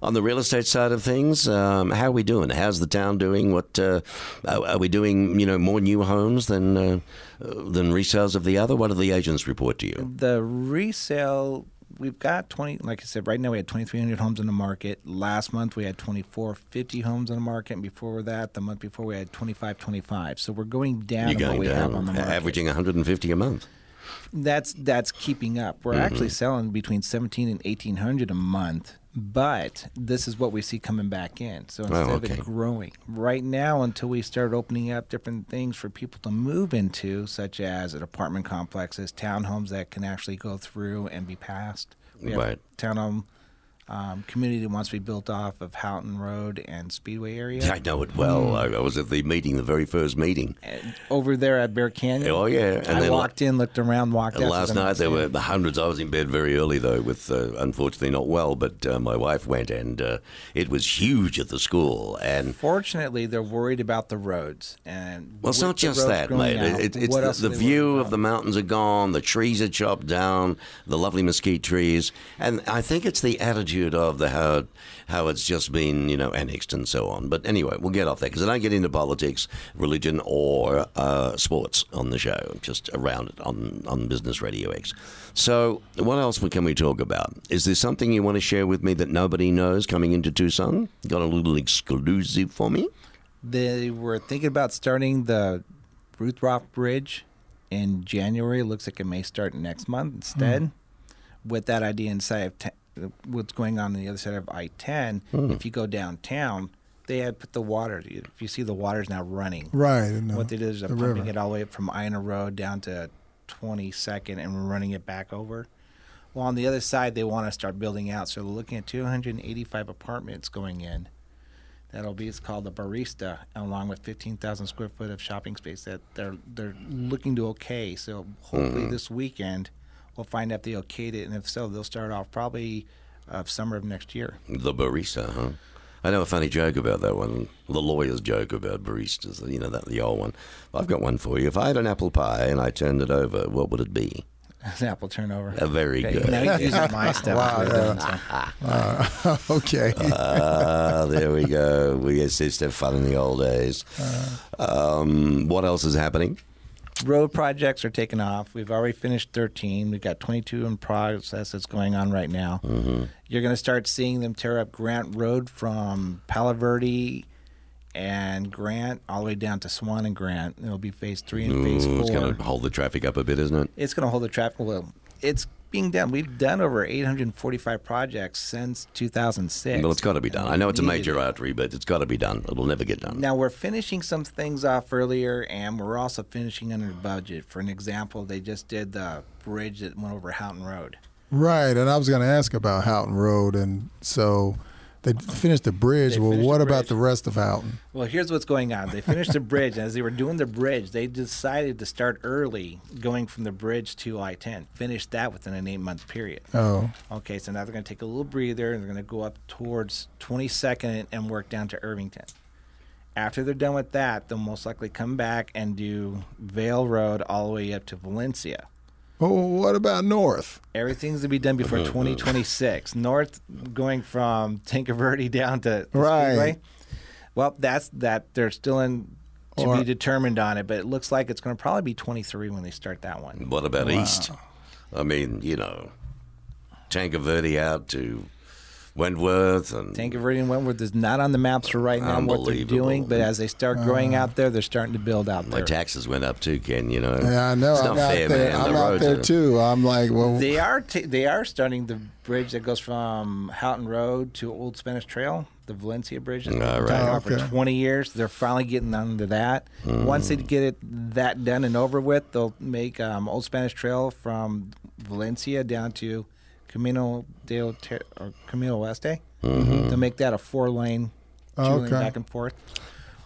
On the real estate side of things, um, how are we doing? How's the town doing? What uh, are are we doing? You know, more new homes than uh, uh, than resales of the other. What do the agents report to you? the resale. We've got 20, like I said, right now we had 2,300 homes in the market. Last month we had 2,450 homes on the market. And before that, the month before we had 2,525. So we're going down You're going we have down, on the market. averaging 150 a month. that's that's keeping up. We're Mm-hmm. actually selling between seventeen and eighteen hundred a month, but this is what we see coming back in. So oh, instead of Oh, okay. it growing right now, until we start opening up different things for people to move into, such as an apartment complexes, townhomes that can actually go through and be passed. We have Right. townhome um, community that wants to be built off of Houghton Road and Speedway area. I know it well. I, I was at the meeting, the very first meeting. And over there at Bear Canyon. Oh, yeah. And I then walked in, looked around, walked out. last night there were the hundreds. I was in bed very early though, with uh, unfortunately not well. But uh, my wife went, and uh, it was huge at the school. And Fortunately, they're worried about the roads, and well, it's not just that, mate. out, It, it's the, the are they worried view of the mountains are gone. The trees are chopped down. The lovely mesquite trees, and I think it's the attitude of the how how it's just been you know annexed and so on. But anyway, we'll get off that because I don't get into politics, religion, or uh, sports on the show. I'm just around it on on Business Radio X. So, what else can we talk about? Is there something you want to share with me that nobody knows coming into Tucson? Got a little exclusive for me? They were thinking about starting the Ruth Rock Bridge in January. Looks like it may start next month instead. With that idea inside of te- what's going on on the other side of I-10, if you go downtown, they had put the water. If you see the water's now running, Right. and, what they did is they're the pumping river. it all the way up from Ina Road down to 22nd and running it back over. Well, on the other side, they want to start building out, so they're looking at 285 apartments going in. That'll be it's called the Barista, along with 15,000 square foot of shopping space that they're they're looking to okay. So hopefully this weekend we'll find out if they okayed it, and if so, they'll start off probably uh, summer of next year. The barista, huh? I know a funny joke about that one. The lawyer's joke about baristas, you know, that the old one. I've got one for you. If I had an apple pie and I turned it over, what would it be? An apple turnover. A very Okay, good. Now he's using my stuff. Wow, We're yeah. done, so. okay. Ah, there we go. We used to have fun in the old days. Um, what else is happening? Road projects are taking off. We've already finished 13. We've got 22 in process that's going on right now. Mm-hmm. You're going to start seeing them tear up Grant Road from Palo Verde and Grant all the way down to Swan and Grant. It'll be phase three and phase four. it's going to hold the traffic up a bit, isn't it? It's going to hold the traffic. Well, it's being done. We've done over 845 projects since 2006. Well, it's got to be done. I know it's a major artery, but it's got to be done. It'll never get done. Now we're finishing some things off earlier, and we're also finishing under budget. For an example, they just did the bridge that went over Houghton Road. Right, and I was going to ask about Houghton Road, and so They finished the bridge. They well, what the about bridge. the rest of Houghton? Well, here's what's going on. They finished the bridge, and as they were doing the bridge, they decided to start early, going from the bridge to I-10. Finish that within an eight-month period. Oh, Okay, so now they're going to take a little breather, and they're going to go up towards 22nd and work down to Irvington. After they're done with that, they'll most likely come back and do Vale Road all the way up to Valencia. Well, what about North? Everything's to be done before uh, uh. 2026. North, going from Tanque Verde down to the Right. Speedway. Well, that's that. They're still in to Or- be determined on it, but it looks like it's going to probably be 23 when they start that one. What about East? I mean, you know, Tanque Verde out to Wentworth and Tanque Verde and Wentworth is not on the maps for right now what they're doing, but as they start growing out there, they're starting to build out my there. taxes went up too, Ken. You know, Yeah, I know. It's I'm not out fair, there. man. I'm the out roads there are- too. I'm like, well, They are t- they are starting the bridge that goes from Houghton Road to Old Spanish Trail, the Valencia Bridge. That they've All been right. talking Oh, about for okay. 20 years. They're finally getting onto that. Once they get it that done and over with, they'll make um, Old Spanish Trail from Valencia down to Camino del Ter- or Camino Oeste. They'll make that a four lane, two lane Okay. back and forth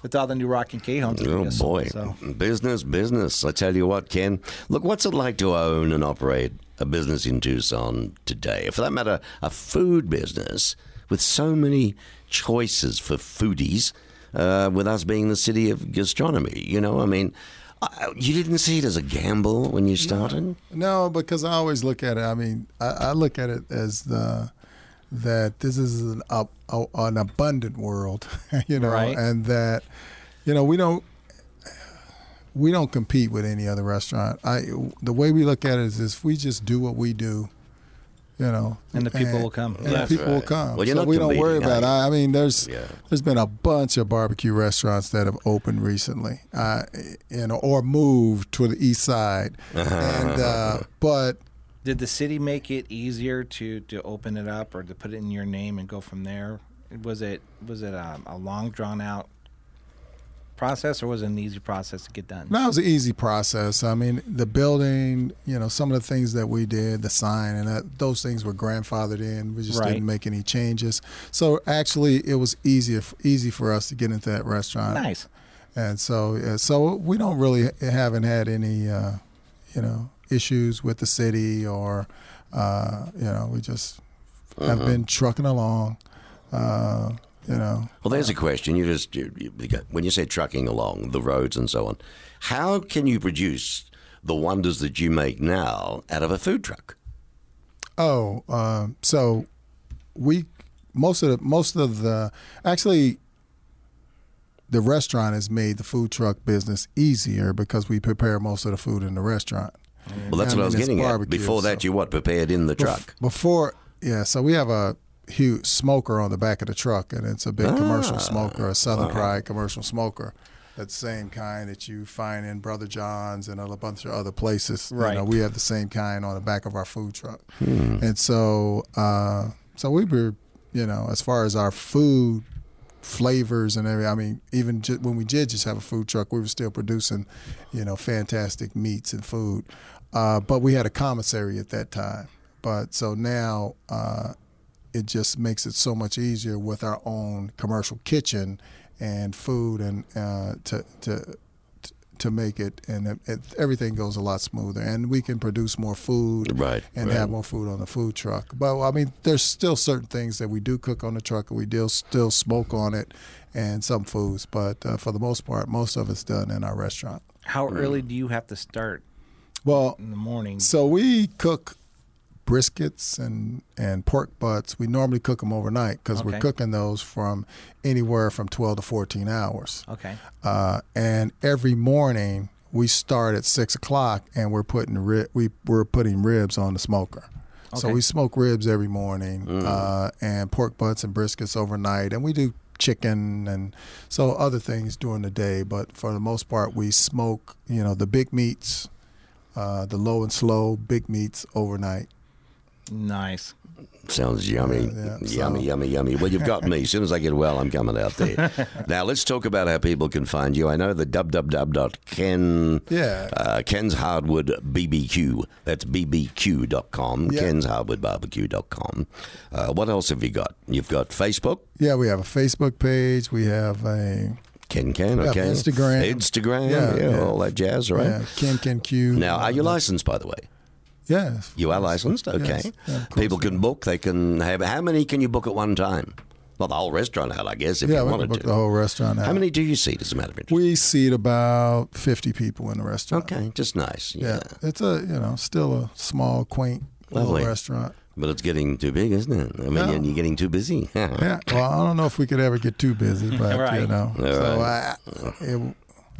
with all the new Rocking K homes. Oh boy, So. business, business. I tell you what, Ken. Look, what's it like to own and operate a business in Tucson today? For that matter, a food business with so many choices for foodies. Uh, with us being the city of gastronomy, you know, I mean, Uh, you didn't see it as a gamble when you started. No, because I always look at it. I mean, I, I look at it as the that this is an up, a, an abundant world, you know, Right. and that you know we don't we don't compete with any other restaurant. I the way we look at it is if we just do what we do, you know, And the people will come. and That's the people will come. Well, you're so we don't worry about. it. I, I mean, there's Yeah. there's been a bunch of barbecue restaurants that have opened recently, uh, you know, or moved to the east side, and uh, but Did the city make it easier to to open it up or to put it in your name and go from there? Was it was it um, a long drawn out process or was it an easy process to get done? No, it was an easy process. I mean, the building, you know, some of the things that we did, the sign, and that, those things were grandfathered in. We just Right. didn't make any changes. So actually, it was easier easy for us to get into that restaurant. Nice. And so, so we don't really haven't had any, uh, you know, issues with the city or, uh, you know, we just have been trucking along. Uh, you know, Well, there's a question. You just you, you, when you say trucking along the roads and so on, how can you produce the wonders that you make now out of a food truck? Oh, um, so we most of the most of the actually the restaurant has made the food truck business easier because we prepare most of the food in the restaurant. Well, that's I what I was getting at. barbecue, Before that, you what prepared in the truck? Before, yeah, so we have a huge smoker on the back of the truck, and it's a big Ah. commercial smoker, a Southern Pride commercial smoker. That same kind that you find in Brother John's and a bunch of other places. You know, Right. we have the same kind on the back of our food truck, Hmm. and so uh, so we were, you know, as far as our food flavors and everything. I mean, even ju- when we did just have a food truck, we were still producing, you know, fantastic meats and food. Uh, but we had a commissary at that time. But so now uh, it just makes it so much easier with our own commercial kitchen and food and uh, to to to make it and it, it, everything goes a lot smoother. And we can produce more food Right, and right. have more food on the food truck. But i mean there's still certain things that we do cook on the truck and we do still smoke on it and some foods. But uh, for the most part most of it's done in our restaurant. How early do you have to start well in the morning? so we cook briskets and, and pork butts. We normally cook them overnight because we're cooking those from anywhere from 12 to 14 hours. Okay. Uh, and every morning we start at six o'clock and we're putting ri- we we're putting ribs on the smoker. Okay. So we smoke ribs every morning uh, and pork butts and briskets overnight, and we do chicken and so other things during the day. But for the most part, we smoke you know the big meats, uh, the low and slow big meats overnight. Nice. Sounds yummy. Yeah, yeah, yummy, so- yummy, yummy. Well, you've got me. As soon as I get well, I'm coming out there. now, let's talk about how people can find you. I know the www.ken, Yeah. uh, Ken's Hardwood BBQ. That's bbq.com, Yeah. Ken's Hardwood Barbecue.com. Uh, what else have you got? You've got Facebook, Yeah, we have a Facebook page. We have a Ken Ken, okay. Instagram. Instagram, Yeah, yeah, yeah. all that jazz, right? yeah, Ken Ken Q. Now, are you licensed, by the way? Yeah. You are licensed, okay. Yes. Yeah, course, People can book. They can have. How many can you book at one time? Well, the whole restaurant out, I guess, if Yeah, you we can wanted book to. the whole restaurant out. How many do you seat, as a matter of interest? We seat about 50 people in the restaurant. Okay, just nice. Yeah. Yeah. It's a, you know, still a small, quaint Lovely. little restaurant. But it's getting too big, isn't it? I mean, Yeah. you're, you're getting too busy. Yeah. Well, I don't know if we could ever get too busy, but, you know. All so I, it,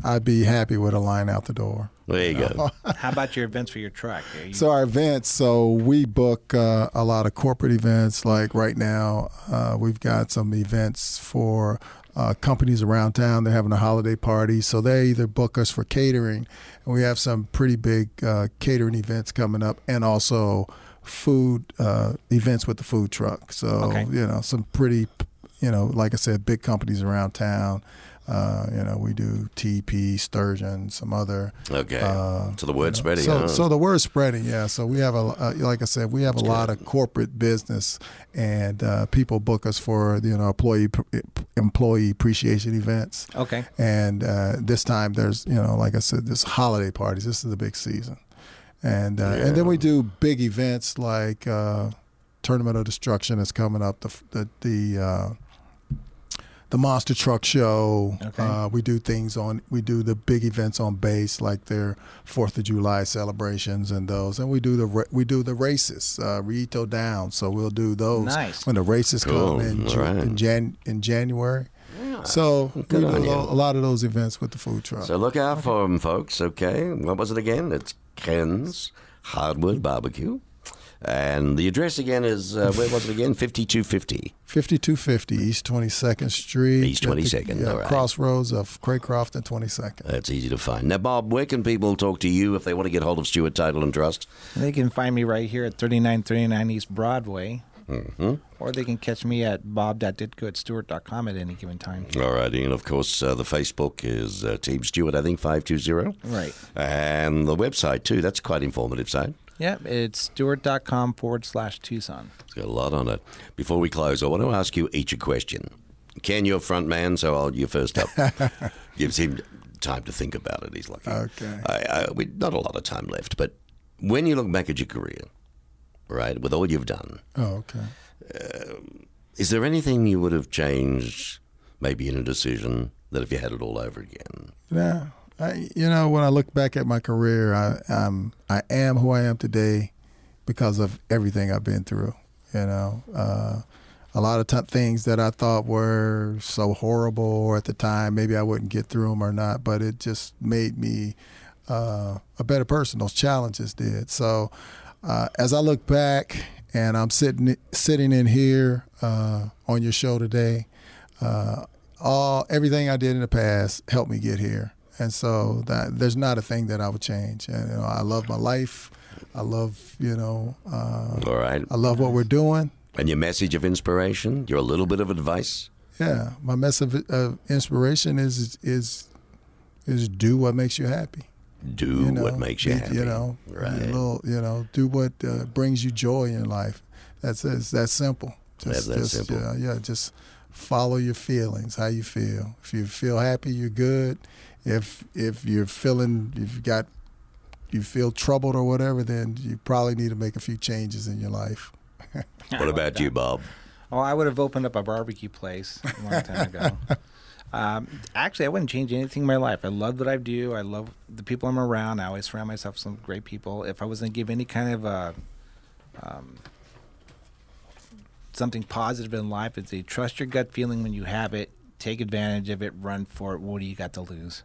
I'd be happy with a line out the door. There you go. How about your events for your truck? You- So our events, so we book uh, a lot of corporate events. Like right now, uh, we've got some events for uh, companies around town. They're having a holiday party, so they either book us for catering, and we have some pretty big uh, catering events coming up, and also food uh, events with the food truck. So Okay. you know, some pretty, you know, like I said, big companies around town. Uh, you know, we do TP, Sturgeon, some other Okay. uh, so the word's spreading. so, huh? so the word's spreading, yeah. So we have a, uh, like I said, we have a lot of corporate business, and uh, people book us for you know employee employee appreciation events. okay. And uh, this time there's you know like I said, this holiday parties. This is the big season, and uh, and then we do big events like uh, Tournament of Destruction is coming up. The the the uh, the monster truck show. Okay. Uh, we do things on. We do the big events on base, like their Fourth of July celebrations and those. And we do the we do the races, uh, Rito Down. So we'll do those Nice. when the races Cool. come in Ju- right. in, Jan- in January. So we do a, lo- a lot of those events with the food truck. So look out for them, folks. Okay, what was it again? It's Ken's Hardwood Barbecue, and the address again is uh, where was it again? Fifty-two fifty. 5250 East 22nd Street. East at the- 22nd, yeah, all right. Crossroads of Craycroft and 22nd. That's easy to find. Now, Bob, where can people talk to you if they want to get hold of Stewart Title and Trust? They can find me right here at 3939 East Broadway. Mm-hmm. Or they can catch me at bob.dytko at stewart.com at any given time. All righty, and of course, uh, the Facebook is uh, Team Stewart, I think five two zero, Right. and the website too. That's quite informative site. Yep, it's stewart.com forward slash Tucson. It's got a lot on it. Before we close, I want to ask you each a question. Ken, you're front man, so I'll you first up. Gives him time to think about it. He's lucky. Okay. I, I, we not a lot of time left, but when you look back at your career, right, with all you've done, Oh, okay. Uh, is there anything you would have changed, maybe in a decision, that if you had it all over again? Yeah. I, you know, when I look back at my career, I, I'm, I am who I am today because of everything I've been through. You know, uh, a lot of t- things that I thought were so horrible or at the time, maybe I wouldn't get through them or not, but it just made me uh, a better person. Those challenges did. So uh, as I look back and I'm sitting sitting in here uh, on your show today, uh, all everything I did in the past helped me get here, and so that there's not a thing that I would change. And you know, I love my life. I love you know. Uh, All right. I love what we're doing. And your message of inspiration, your little bit of advice? Yeah, my message of, of inspiration is is is do what makes you happy. Do You know, what makes you happy. You know, right. little, you know, do what uh, brings you joy in life. That's it's that simple. That's that just, simple. Yeah, yeah, just follow your feelings, how you feel. If you feel happy, you're good. If if you're feeling, if you got, you feel troubled or whatever, then you probably need to make a few changes in your life. What about you, Bob? Oh, I would have opened up a barbecue place a long time ago. um, actually, I wouldn't change anything in my life. I love what I do. I love the people I'm around. I always surround myself with some great people. If I was going to give any kind of a, um, something positive in life, it's a trust your gut feeling when you have it, take advantage of it, run for it. What do you got to lose?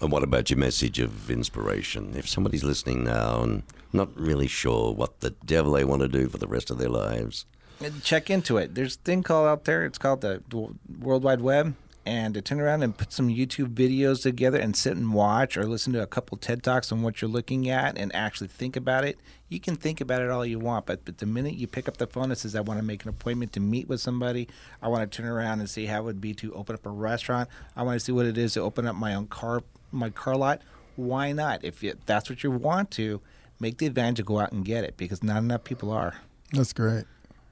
And what about your message of inspiration? If somebody's listening now and not really sure what the devil they want to do for the rest of their lives, uh, check into it. There's a thing called out there. It's called the, the World Wide Web. and to turn around and put some YouTube videos together and sit and watch or listen to a couple TED Talks on what you're looking at and actually think about it, you can think about it all you want. But, but the minute you pick up the phone and says, I want to make an appointment to meet with somebody, I want to turn around and see how it would be to open up a restaurant, I want to see what it is to open up my own car, my car lot, why not? If you, that's what you want to, make the advantage to go out and get it because not enough people are. That's great.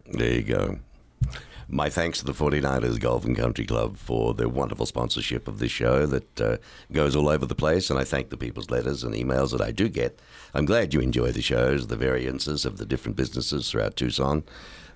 There you go. My thanks to the 49ers Golf and Country Club for their wonderful sponsorship of this show that uh, goes all over the place. And I thank the people's letters and emails that I do get. I'm glad you enjoy the shows, the variances of the different businesses throughout Tucson.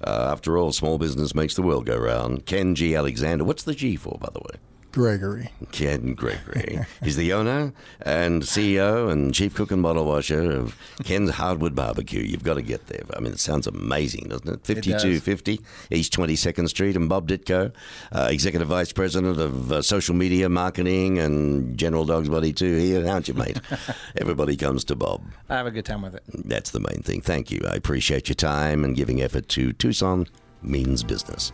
Uh, after all, small business makes the world go round. Ken G. Alexander. What's the G for, by the way? Gregory. Ken Gregory. He's the owner and CEO and chief cook and bottle washer of Ken's Hardwood Barbecue. You've got to get there. I mean, it sounds amazing, doesn't it? 5250 East 22nd Street and Bob Dytko, uh, Executive Vice President of uh, Social Media Marketing and General Dog's Body too here, aren't you, mate? Everybody comes to Bob. I have a good time with it. That's the main thing. Thank you. I appreciate your time and giving effort to Tucson Means Business.